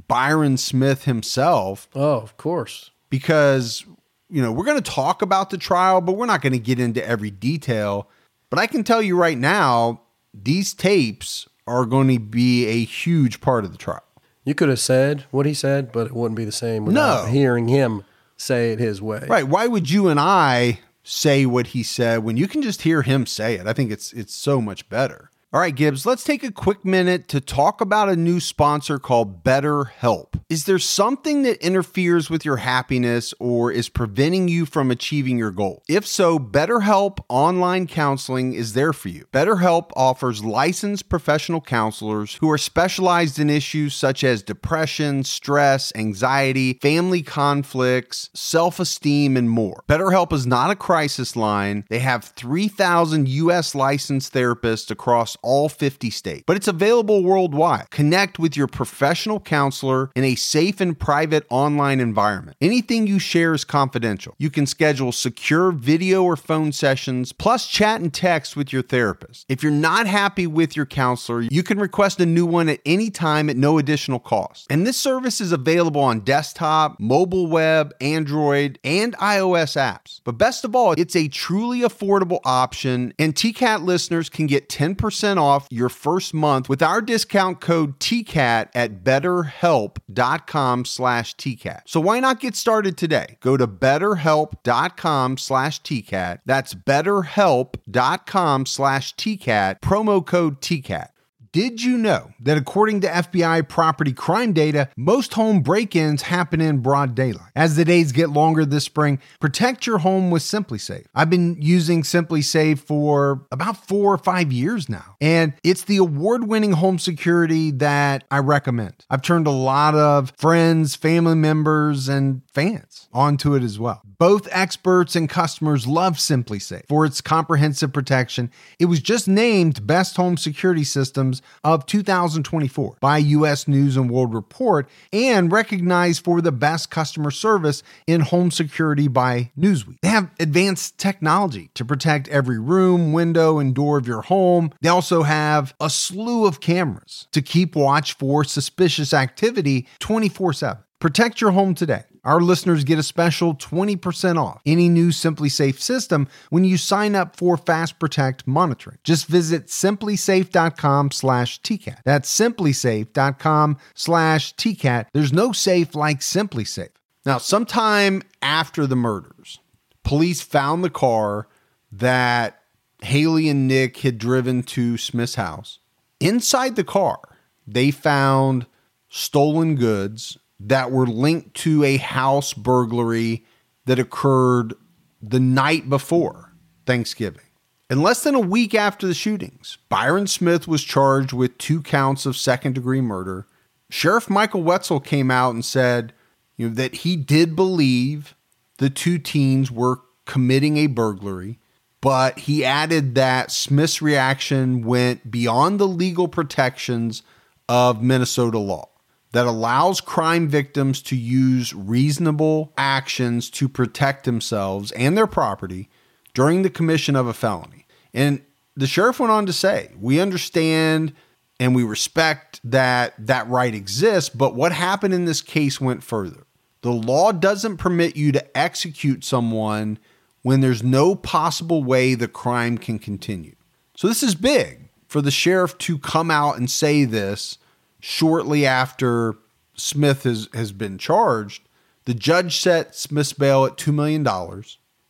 A: Byron Smith himself
B: Oh, of course.
A: because you know we're going to talk about the trial but we're not going to get into every detail but i can tell you right now these tapes are going to be a huge part of the trial
B: You could have said what he said, but it wouldn't be the same without
A: No.
B: hearing him say it his way.
A: right why would you and i say what he said when you can just hear him say it i think it's it's so much better all right, Gibbs, let's take a quick minute to talk about a new sponsor called BetterHelp. Is there something that interferes with your happiness or is preventing you from achieving your goal? If so, BetterHelp Online Counseling is there for you. BetterHelp offers licensed professional counselors who are specialized in issues such as depression, stress, anxiety, family conflicts, self esteem, and more. BetterHelp is not a crisis line. They have 3,000 U.S. licensed therapists across all 50 states, but it's available worldwide. Connect with your professional counselor in a safe and private online environment. Anything you share is confidential. You can schedule secure video or phone sessions, plus chat and text with your therapist. If you're not happy with your counselor, you can request a new one at any time at no additional cost. And this service is available on desktop, mobile web, Android, and iOS apps. But best of all, it's a truly affordable option, and TCAT listeners can get 10% off your first month with our discount code TCAT at betterhelp.com slash TCAT. So why not get started today? Go to betterhelp.com slash TCAT. That's betterhelp.com slash TCAT, promo code TCAT. Did you know that according to FBI property crime data, most home break ins happen in broad daylight? As the days get longer this spring, protect your home with SimpliSafe. I've been using SimpliSafe for about four or five years now, and it's the award winning home security that I recommend. I've turned a lot of friends, family members, and fans onto it as well. Both experts and customers love SimpliSafe for its comprehensive protection. It was just named Best Home Security Systems of 2024 by US News and World Report and recognized for the best customer service in home security by Newsweek. They have advanced technology to protect every room, window, and door of your home. They also have a slew of cameras to keep watch for suspicious activity 24 7. Protect your home today. Our listeners get a special 20% off any new SimpliSafe system when you sign up for Fast Protect monitoring. Just visit simplisafe.com slash TCAT. That's simplisafe.com slash TCAT. There's no safe like SimpliSafe. Now, sometime after the murders, police found the car that Hailee and Nick had driven to Smith's house. Inside the car, they found stolen goods that were linked to a house burglary that occurred the night before Thanksgiving. In less than a week after the shootings, Byron Smith was charged with two counts of second degree murder. Sheriff Michael Wetzel came out and said you know, that he did believe the two teens were committing a burglary, but he added that Smith's reaction went beyond the legal protections of Minnesota law that allows crime victims to use reasonable actions to protect themselves and their property during the commission of a felony. And the sheriff went on to say, We understand and we respect that that right exists, but what happened in this case went further. The law doesn't permit you to execute someone when there's no possible way the crime can continue. So this is big for the sheriff to come out and say this shortly after Smith has, has been charged. The judge set Smith's bail at $2 million.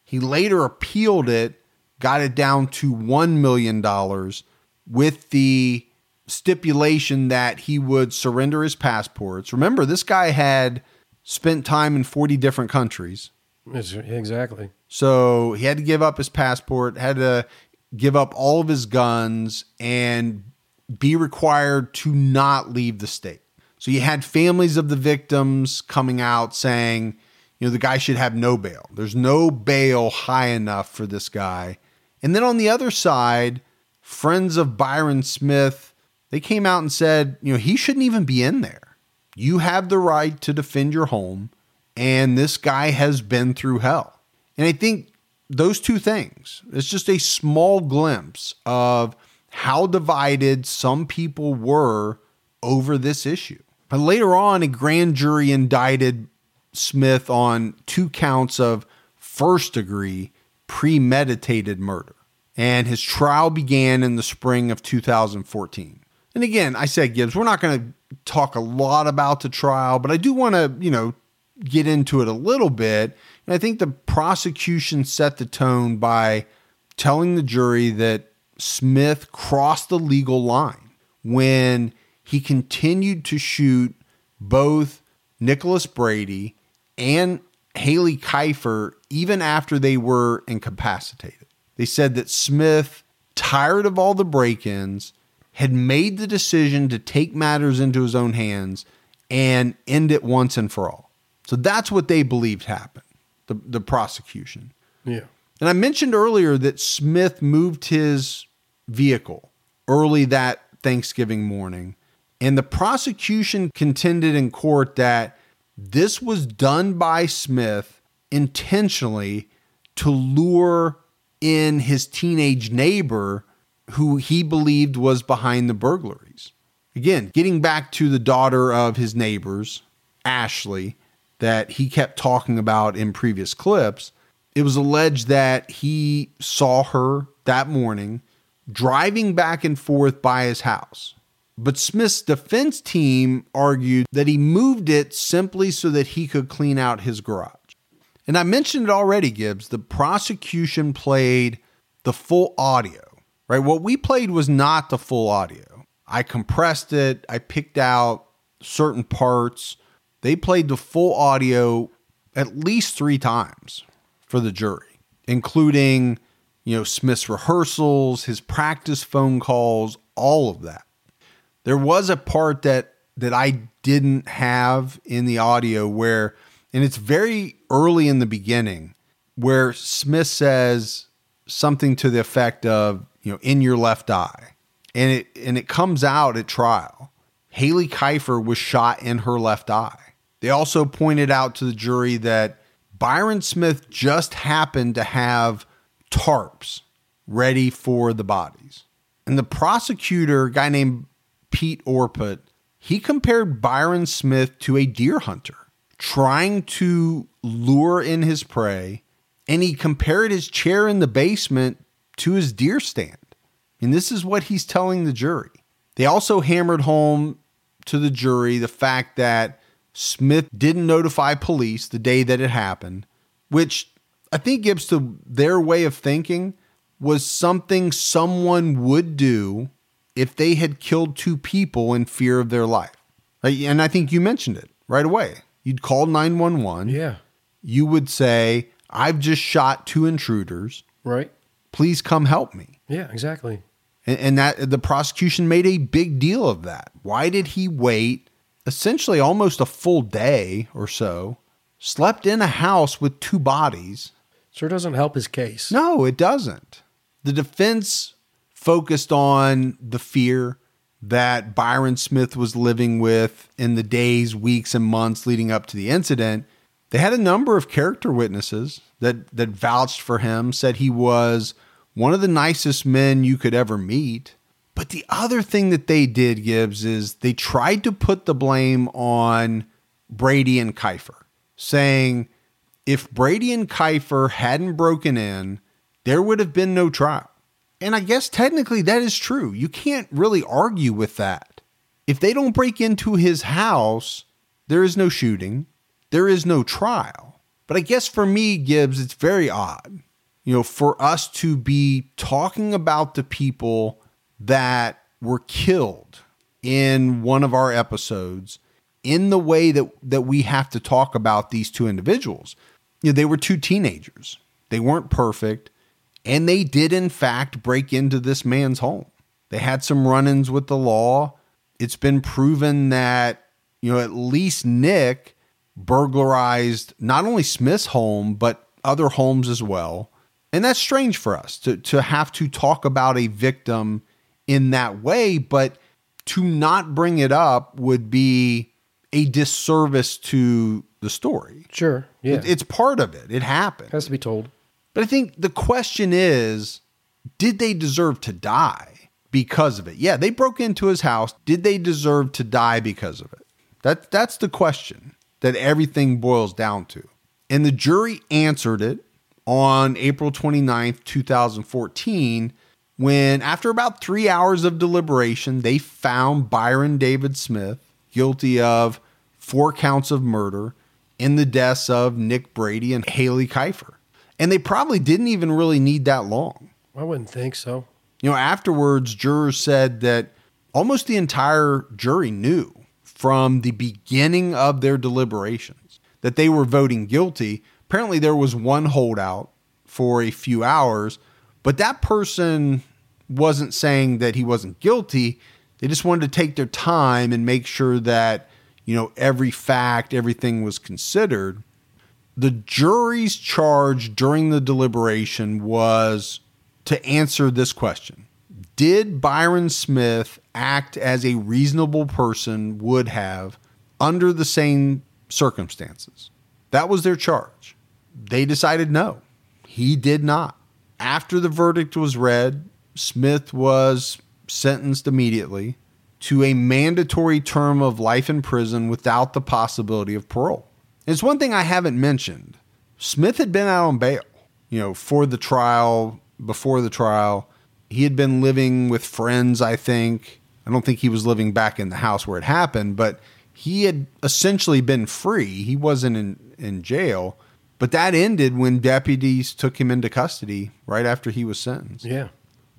A: He later appealed it got it down to $1 million with the stipulation that he would surrender his passports. Remember, this guy had spent time in 40 different countries.
B: Exactly.
A: So he had to give up his passport, had to give up all of his guns, and be required to not leave the state. So you had families of the victims coming out saying, you know, the guy should have no bail. There's no bail high enough for this guy. And then on the other side, friends of Byron Smith, they came out and said, you know, he shouldn't even be in there. You have the right to defend your home, and this guy has been through hell. And I think those two things, it's just a small glimpse of how divided some people were over this issue. But later on, a grand jury indicted Smith on two counts of first degree premeditated murder. And his trial began in the spring of 2014. And again, I said, Gibbs, we're not going to talk a lot about the trial, but I do want to, you know, get into it a little bit. And I think the prosecution set the tone by telling the jury that Smith crossed the legal line when he continued to shoot both Nicholas Brady and Hailee Kifer even after they were incapacitated. They said that Smith, tired of all the break ins, had made the decision to take matters into his own hands and end it once and for all. So that's what they believed happened, the, the prosecution.
B: Yeah.
A: And I mentioned earlier that Smith moved his vehicle early that Thanksgiving morning. And the prosecution contended in court that this was done by Smith intentionally to lure in his teenage neighbor who he believed was behind the burglaries. Again, getting back to the daughter of his neighbors, Ashley, that he kept talking about in previous clips, it was alleged that he saw her that morning driving back and forth by his house. But Smith's defense team argued that he moved it simply so that he could clean out his garage. And I mentioned it already, Gibbs. The prosecution played the full audio, right? What we played was not the full audio. I compressed it, I picked out certain parts. They played the full audio at least three times for the jury, including, you know, Smith's rehearsals, his practice phone calls, all of that. There was a part that that I didn't have in the audio where and it's very early in the beginning where Smith says something to the effect of, you know, in your left eye. And it and it comes out at trial. Hailee Kifer was shot in her left eye. They also pointed out to the jury that Byron Smith just happened to have tarps ready for the bodies. And the prosecutor, a guy named Pete Orput, he compared Byron Smith to a deer hunter trying to lure in his prey, and he compared his chair in the basement to his deer stand. And this is what he's telling the jury. They also hammered home to the jury the fact that Smith didn't notify police the day that it happened, which I think gives to their way of thinking was something someone would do if they had killed two people in fear of their life. And I think you mentioned it right away. You'd call 911.
B: Yeah.
A: You would say, I've just shot two intruders.
B: Right.
A: Please come help me.
B: Yeah, exactly.
A: And, and that the prosecution made a big deal of that. Why did he wait essentially almost a full day or so, slept in a house with two bodies?
B: Sure doesn't help his case.
A: No, it doesn't. The defense focused on the fear that Byron Smith was living with in the days, weeks, and months leading up to the incident. They had a number of character witnesses that that vouched for him, said he was one of the nicest men you could ever meet. But the other thing that they did, Gibbs, is they tried to put the blame on Brady and Kifer, saying if Brady and Kifer hadn't broken in, there would have been no trial. And I guess technically that is true. You can't really argue with that. If they don't break into his house, there is no shooting, there is no trial. But I guess for me, Gibbs, it's very odd, you know, for us to be talking about the people that were killed in one of our episodes in the way that, that we have to talk about these two individuals. You know, they were two teenagers. They weren't perfect. And they did, in fact, break into this man's home. They had some run ins with the law. It's been proven that, you know, at least Nick burglarized not only Smith's home, but other homes as well. And that's strange for us to, to have to talk about a victim in that way, but to not bring it up would be a disservice to the story.
B: Sure. Yeah.
A: It- it's part of it. It happened.
B: Has to be told.
A: But I think the question is did they deserve to die because of it? Yeah, they broke into his house. Did they deserve to die because of it? That, that's the question that everything boils down to. And the jury answered it on April 29th, 2014, when after about three hours of deliberation, they found Byron David Smith guilty of four counts of murder in the deaths of Nick Brady and Hailee Kifer. And they probably didn't even really need that long.
B: I wouldn't think so.
A: You know, afterwards, jurors said that almost the entire jury knew from the beginning of their deliberations that they were voting guilty. Apparently, there was one holdout for a few hours, but that person wasn't saying that he wasn't guilty. They just wanted to take their time and make sure that, you know, every fact, everything was considered the jury's charge during the deliberation was to answer this question Did Byron Smith act as a reasonable person would have under the same circumstances? That was their charge. They decided no, he did not. After the verdict was read, Smith was sentenced immediately to a mandatory term of life in prison without the possibility of parole. It's one thing I haven't mentioned. Smith had been out on bail, you know, for the trial, before the trial. He had been living with friends, I think. I don't think he was living back in the house where it happened, but he had essentially been free. He wasn't in, in jail. But that ended when deputies took him into custody right after he was sentenced
B: Yeah.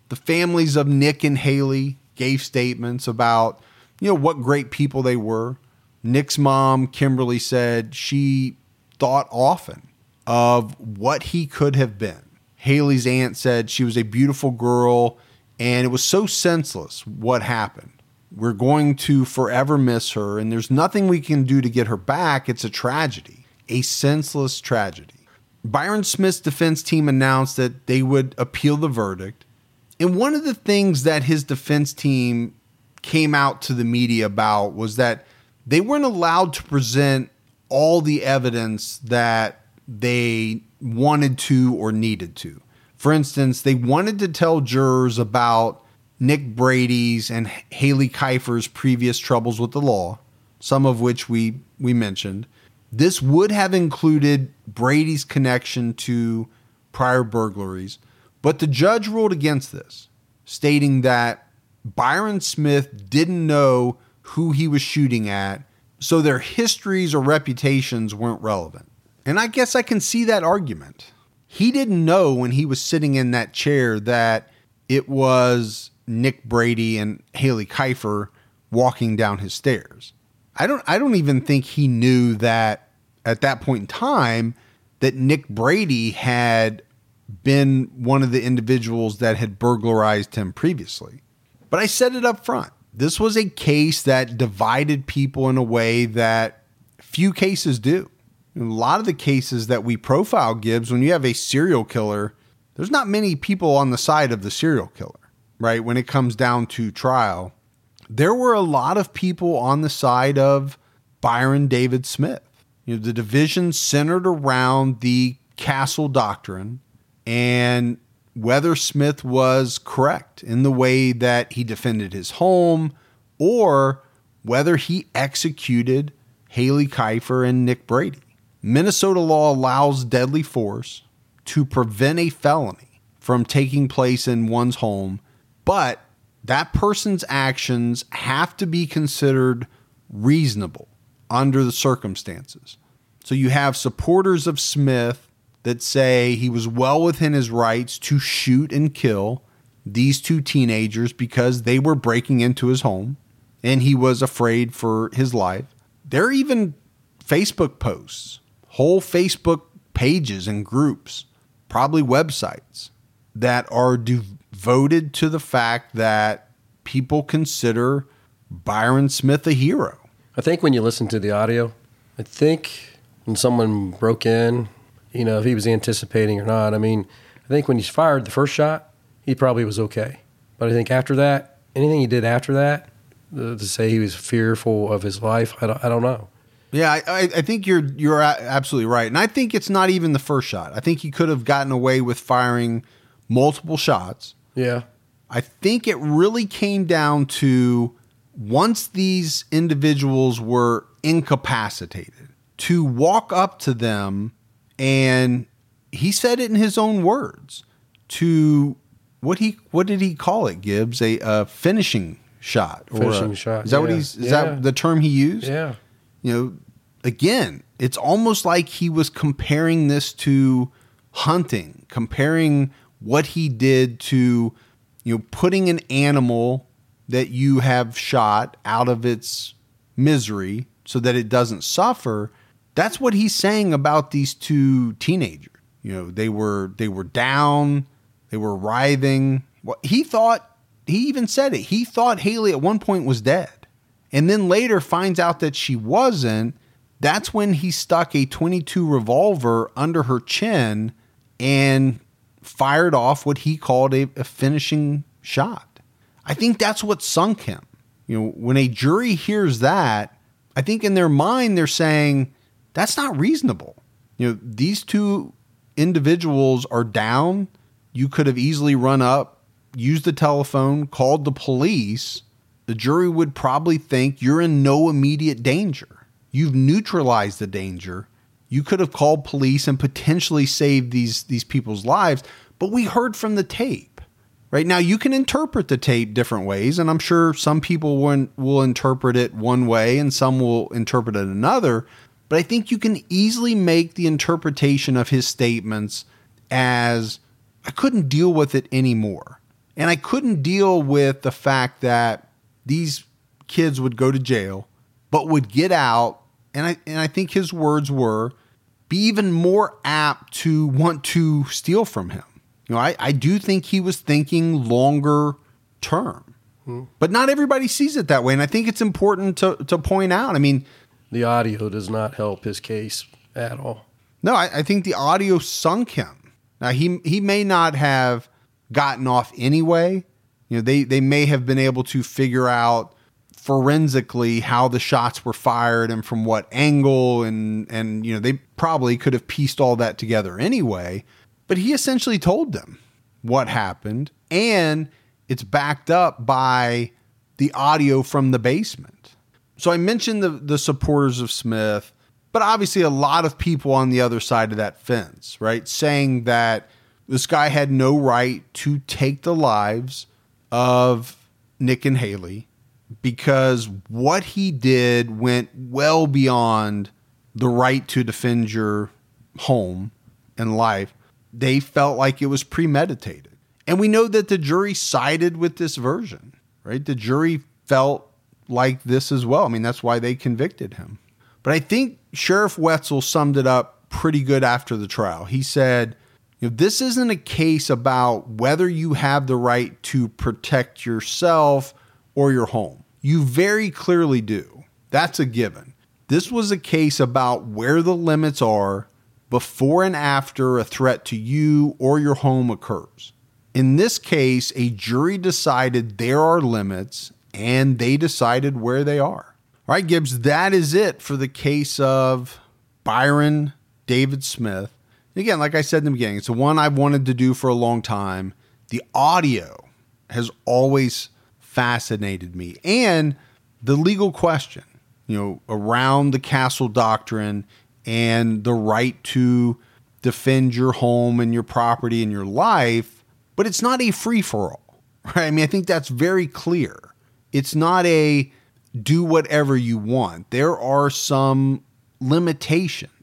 A: the families of Nick and Hailee gave statements about, you know, what great people they were. Nick's mom, Kimberly, said she thought often of what he could have been. Hailee's aunt said she was a beautiful girl and it was so senseless what happened. We're going to forever miss her and there's nothing we can do to get her back. It's a tragedy, a senseless tragedy. Byron Smith's defense team announced that they would appeal the verdict. And one of the things that his defense team came out to the media about was that they weren't allowed to present all the evidence that they wanted to or needed to. For instance, they wanted to tell jurors about Nick Brady's and Hailee Kifer's previous troubles with the law, some of which we we mentioned. This would have included Brady's connection to prior burglaries, but the judge ruled against this, stating that Byron Smith didn't know who he was shooting at, so their histories or reputations weren't relevant. And I guess I can see that argument. He didn't know when he was sitting in that chair that it was Nick Brady and Hailee Kifer walking down his stairs. I don't I don't even think he knew that at that point in time that Nick Brady had been one of the individuals that had burglarized him previously. But I said it up front. This was a case that divided people in a way that few cases do. In a lot of the cases that we profile Gibbs, when you have a serial killer, there's not many people on the side of the serial killer, right? When it comes down to trial, there were a lot of people on the side of Byron David Smith. You know, the division centered around the castle doctrine and whether Smith was correct in the way that he defended his home or whether he executed Hailee Kifer and Nick Brady. Minnesota law allows deadly force to prevent a felony from taking place in one's home, but that person's actions have to be considered reasonable under the circumstances. So you have supporters of Smith that say he was well within his rights to shoot and kill these two teenagers because they were breaking into his home and he was afraid for his life. There are even Facebook posts, whole Facebook pages and groups, probably websites that are devoted to the fact that people consider Byron Smith a hero.
B: I think when you listen to the audio, I think when someone broke in you know, if he was anticipating or not. I mean, I think when he fired the first shot, he probably was okay. But I think after that, anything he did after that, uh, to say he was fearful of his life, I don't, I don't know.
A: Yeah, I, I think you're you're absolutely right, and I think it's not even the first shot. I think he could have gotten away with firing multiple shots.
B: Yeah,
A: I think it really came down to once these individuals were incapacitated to walk up to them and he said it in his own words to what he what did he call it Gibbs a, a finishing shot
B: finishing
A: a,
B: shot
A: is that
B: yeah.
A: what he's is
B: yeah.
A: that the term he used
B: yeah
A: you know again it's almost like he was comparing this to hunting comparing what he did to you know putting an animal that you have shot out of its misery so that it doesn't suffer that's what he's saying about these two teenagers. You know, they were they were down, they were writhing. Well, he thought he even said it. He thought Hailee at one point was dead. And then later finds out that she wasn't. That's when he stuck a 22 revolver under her chin and fired off what he called a, a finishing shot. I think that's what sunk him. You know, when a jury hears that, I think in their mind they're saying, that's not reasonable. You know, these two individuals are down. You could have easily run up, used the telephone, called the police. The jury would probably think you're in no immediate danger. You've neutralized the danger. You could have called police and potentially saved these these people's lives, but we heard from the tape. Right now you can interpret the tape different ways and I'm sure some people will, will interpret it one way and some will interpret it another, but I think you can easily make the interpretation of his statements as I couldn't deal with it anymore. And I couldn't deal with the fact that these kids would go to jail, but would get out. And I, and I think his words were be even more apt to want to steal from him. You know, I, I do think he was thinking longer term, hmm. but not everybody sees it that way. And I think it's important to, to point out. I mean,
B: the audio does not help his case at all.
A: No, I, I think the audio sunk him. Now he he may not have gotten off anyway. You know, they they may have been able to figure out forensically how the shots were fired and from what angle and and you know they probably could have pieced all that together anyway but he essentially told them what happened and it's backed up by the audio from the basement so I mentioned the the supporters of Smith, but obviously a lot of people on the other side of that fence, right, saying that this guy had no right to take the lives of Nick and Hailee because what he did went well beyond the right to defend your home and life. They felt like it was premeditated. And we know that the jury sided with this version, right? The jury felt like this as well. I mean, that's why they convicted him. But I think Sheriff Wetzel summed it up pretty good after the trial. He said, you know, this isn't a case about whether you have the right to protect yourself or your home. You very clearly do. That's a given. This was a case about where the limits are before and after a threat to you or your home occurs. In this case, a jury decided there are limits and they decided where they are. All right, Gibbs, that is it for the case of Byron David Smith. Again, like I said in the beginning, it's the one I've wanted to do for a long time. The audio has always fascinated me and the legal question, you know, around the castle doctrine and the right to defend your home and your property and your life, but it's not a free for all. (laughs) Right? I mean, I think that's very clear. It's not a do whatever you want. There are some limitations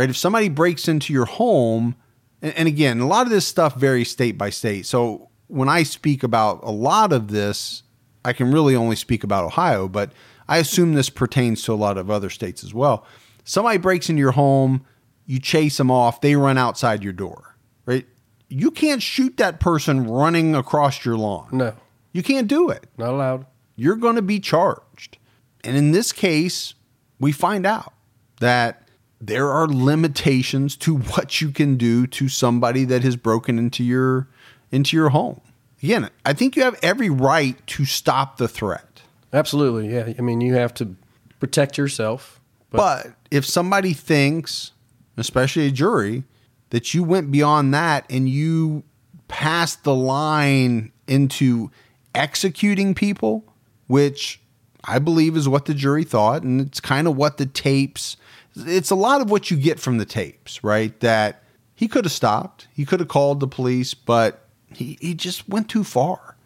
A: right? If somebody breaks into your home, and, and again, a lot of this stuff varies state by state. So when I speak about a lot of this, I can really only speak about Ohio, but I assume this pertains to a lot of other states as well. Somebody breaks into your home, you chase them off, they run outside your door, right? You can't shoot that person running across your lawn.
B: No,
A: You can't do it.
B: not allowed.
A: You're going to be charged. And in this case, we find out that there are limitations to (laughs) what you can do to somebody that has broken into your into your home. Again, I think you have every right to stop the threat.
B: Absolutely, yeah. I mean, you have to protect yourself.
A: But, if somebody thinks, especially a jury, that you went beyond that and you passed the line into executing people, which I believe is what the jury thought, and it's kind of what the tapes it's a lot of what you get from the tapes, right? That he could have stopped, he could have called the police, but he, he just went too far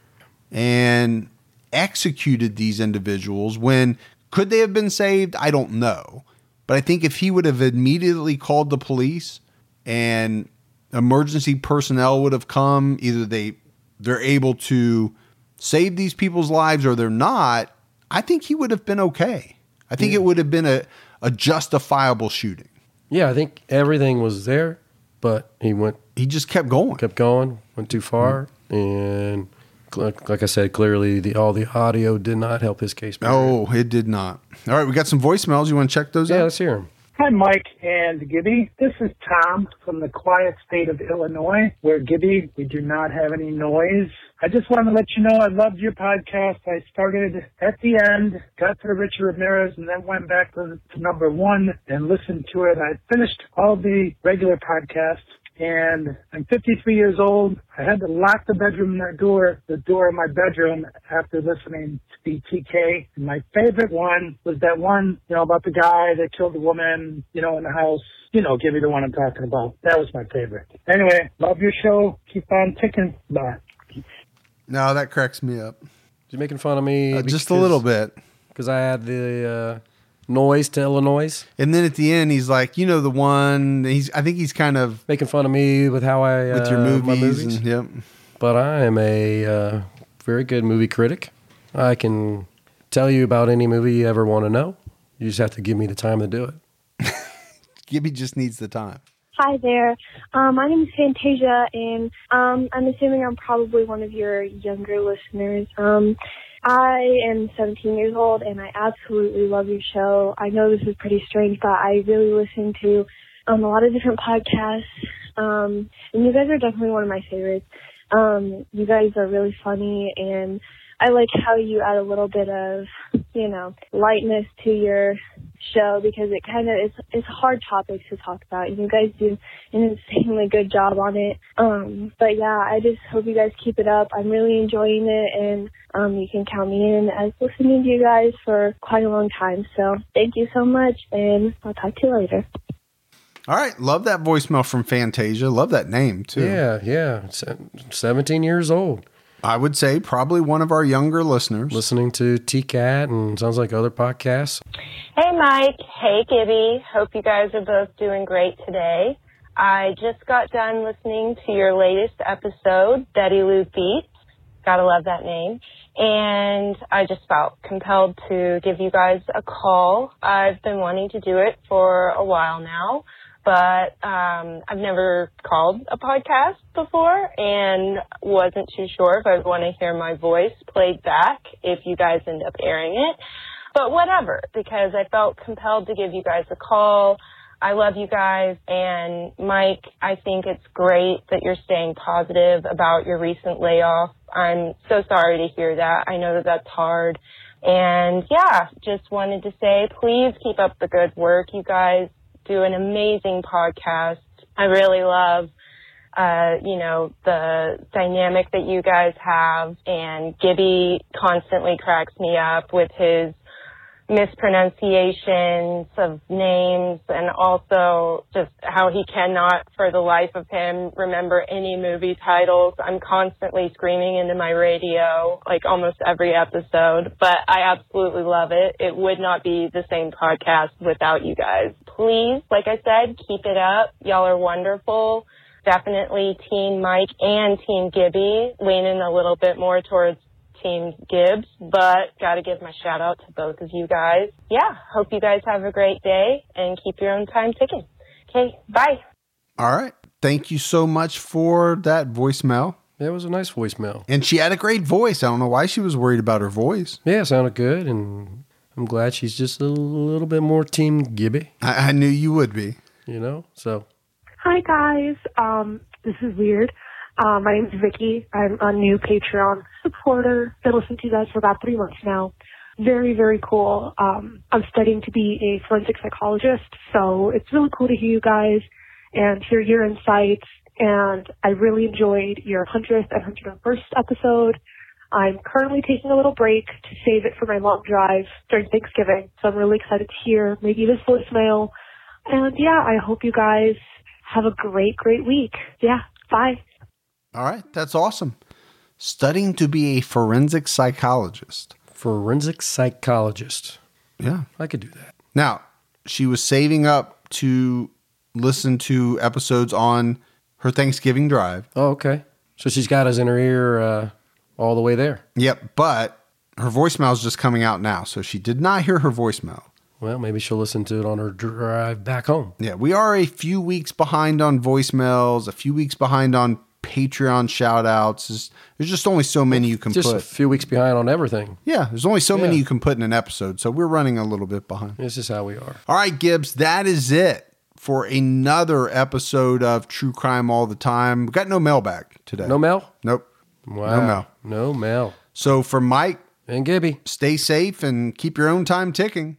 A: and executed these individuals when could they have been saved? I don't know. But I think if he would have immediately called the police and emergency personnel would have come, either they they're able to save these people's lives or they're not, I think he would have been okay. I think yeah. it would have been a, a justifiable shooting.
B: Yeah, I think everything was there, but he went.
A: He just kept going.
B: Kept going. Went too far, mm-hmm. and like, like, I said, clearly the all the audio did not help his case.
A: Oh, it did not. All right, we got some voicemails. You want to check those?
B: Yeah,
A: out?
B: let's hear them.
F: Hi, Mike and Gibby. This is Tom from the quiet state of Illinois, where Gibby, we do not have any noise. I just wanted to let you know I loved your podcast. I started at the end, got to Richard Ramirez, and then went back to, to number one and listened to it. I finished all the regular podcasts and I'm 53 years old. I had to lock the bedroom door, the door of my bedroom after listening to BTK. And my favorite one was that one, you know, about the guy that killed the woman, you know, in the house. You know, give me the one I'm talking about. That was my favorite. Anyway, love your show. Keep on ticking. Bye.
A: No, that cracks me up.
B: You're making fun of me?
A: Uh, just a little bit.
B: Because I had the uh, noise to Illinois.
A: And then at the end, he's like, you know, the one. He's. I think he's kind of
B: making fun of me with how I
A: with your
B: uh,
A: movies.
B: movies.
A: And, yep.
B: But I am a uh, very good movie critic. I can tell you about any movie you ever want to know. You just have to give me the time to do it. (laughs)
A: Gibby just needs the time.
G: Hi there. Um, my name is Fantasia, and um, I'm assuming I'm probably one of your younger listeners. Um, I am 17 years old and I absolutely love your show. I know this is pretty strange, but I really listen to um, a lot of different podcasts. Um, and you guys are definitely one of my favorites. Um, you guys are really funny and I like how you add a little bit of, you know, lightness to your show because it kind of it's it's hard topics to talk about. and You guys do an insanely good job on it. Um, but yeah, I just hope you guys keep it up. I'm really enjoying it, and um, you can count me in as listening to you guys for quite a long time. So thank you so much, and I'll talk to you later.
A: All right, love that voicemail from Fantasia. Love that name too.
B: Yeah, yeah, seventeen years old.
A: I would say probably one of our younger listeners.
B: Listening to TCAT and sounds like other podcasts.
H: Hey, Mike. Hey, Gibby. Hope you guys are both doing great today. I just got done listening to your latest episode, Betty Lou Beets. Gotta love that name. And I just felt compelled to give you guys a call. I've been wanting to do it for a while now. But um, I've never called a podcast before and wasn't too sure if I'd want to hear my voice played back if you guys end up airing it. But whatever, because I felt compelled to give you guys a call. I love you guys. And Mike, I think it's great that you're staying positive about your recent layoff. I'm so sorry to hear that. I know that that's hard. And yeah, just wanted to say, please keep up the good work. You guys do an amazing podcast. I really love, uh, you know, the dynamic that you guys have. And Gibby constantly cracks me up with his mispronunciations of names and also just how he cannot for the life of him remember any movie titles. I'm constantly screaming into my radio like almost every episode, but I absolutely love it. It would not be the same podcast without you guys. Please, like I said, keep it up. Y'all are wonderful. Definitely Team Mike and Team Gibby leaning a little bit more towards Team Gibbs, but got to give my shout out to both of you guys. Yeah, hope you guys have a great day and keep your own time ticking. Okay, bye.
A: All right. Thank you so much for that voicemail.
B: Yeah, it was a nice voicemail.
A: And she had a great voice. I don't know why she was worried about her voice.
B: Yeah, it sounded good, and I'm glad she's just a little bit more Team Gibby.
A: I, I knew you would be.
B: You know, so.
I: Hi guys. Um, this is weird. Uh, my name is Vicky. I'm a new Patreon supporter. Been listening to you guys for about three months now. Very, very cool. Um, I'm studying to be a forensic psychologist, so it's really cool to hear you guys and hear your insights. And I really enjoyed your 100th and 101st episode. I'm currently taking a little break to save it for my long drive during Thanksgiving, so I'm really excited to hear maybe this voicemail. And yeah, I hope you guys have a great, great week. Yeah, bye.
A: All right. That's awesome. Studying to be a forensic psychologist.
B: Forensic psychologist.
A: Yeah.
B: I could do that.
A: Now, she was saving up to listen to episodes on her Thanksgiving drive.
B: Oh, okay. So she's got us in her ear uh, all the way there.
A: Yep. But her voicemail is just coming out now. So she did not hear her voicemail.
B: Well, maybe she'll listen to it on her drive back home.
A: Yeah. We are a few weeks behind on voicemails, a few weeks behind on Patreon shout outs. There's, there's just only so many you can
B: Just
A: put.
B: a few weeks behind on everything.
A: yeah, there's only so many you can put in an episode. So we're running a little bit behind.
B: This is how we are.
A: All right, Gibbs, that is it for another episode of True Crime All the Time. We got no mail back today.
B: No mail?
A: Nope.
B: Wow.
A: No mail.
B: No mail.
A: So for Mike
B: and Gibby,
A: stay safe and keep your own time ticking.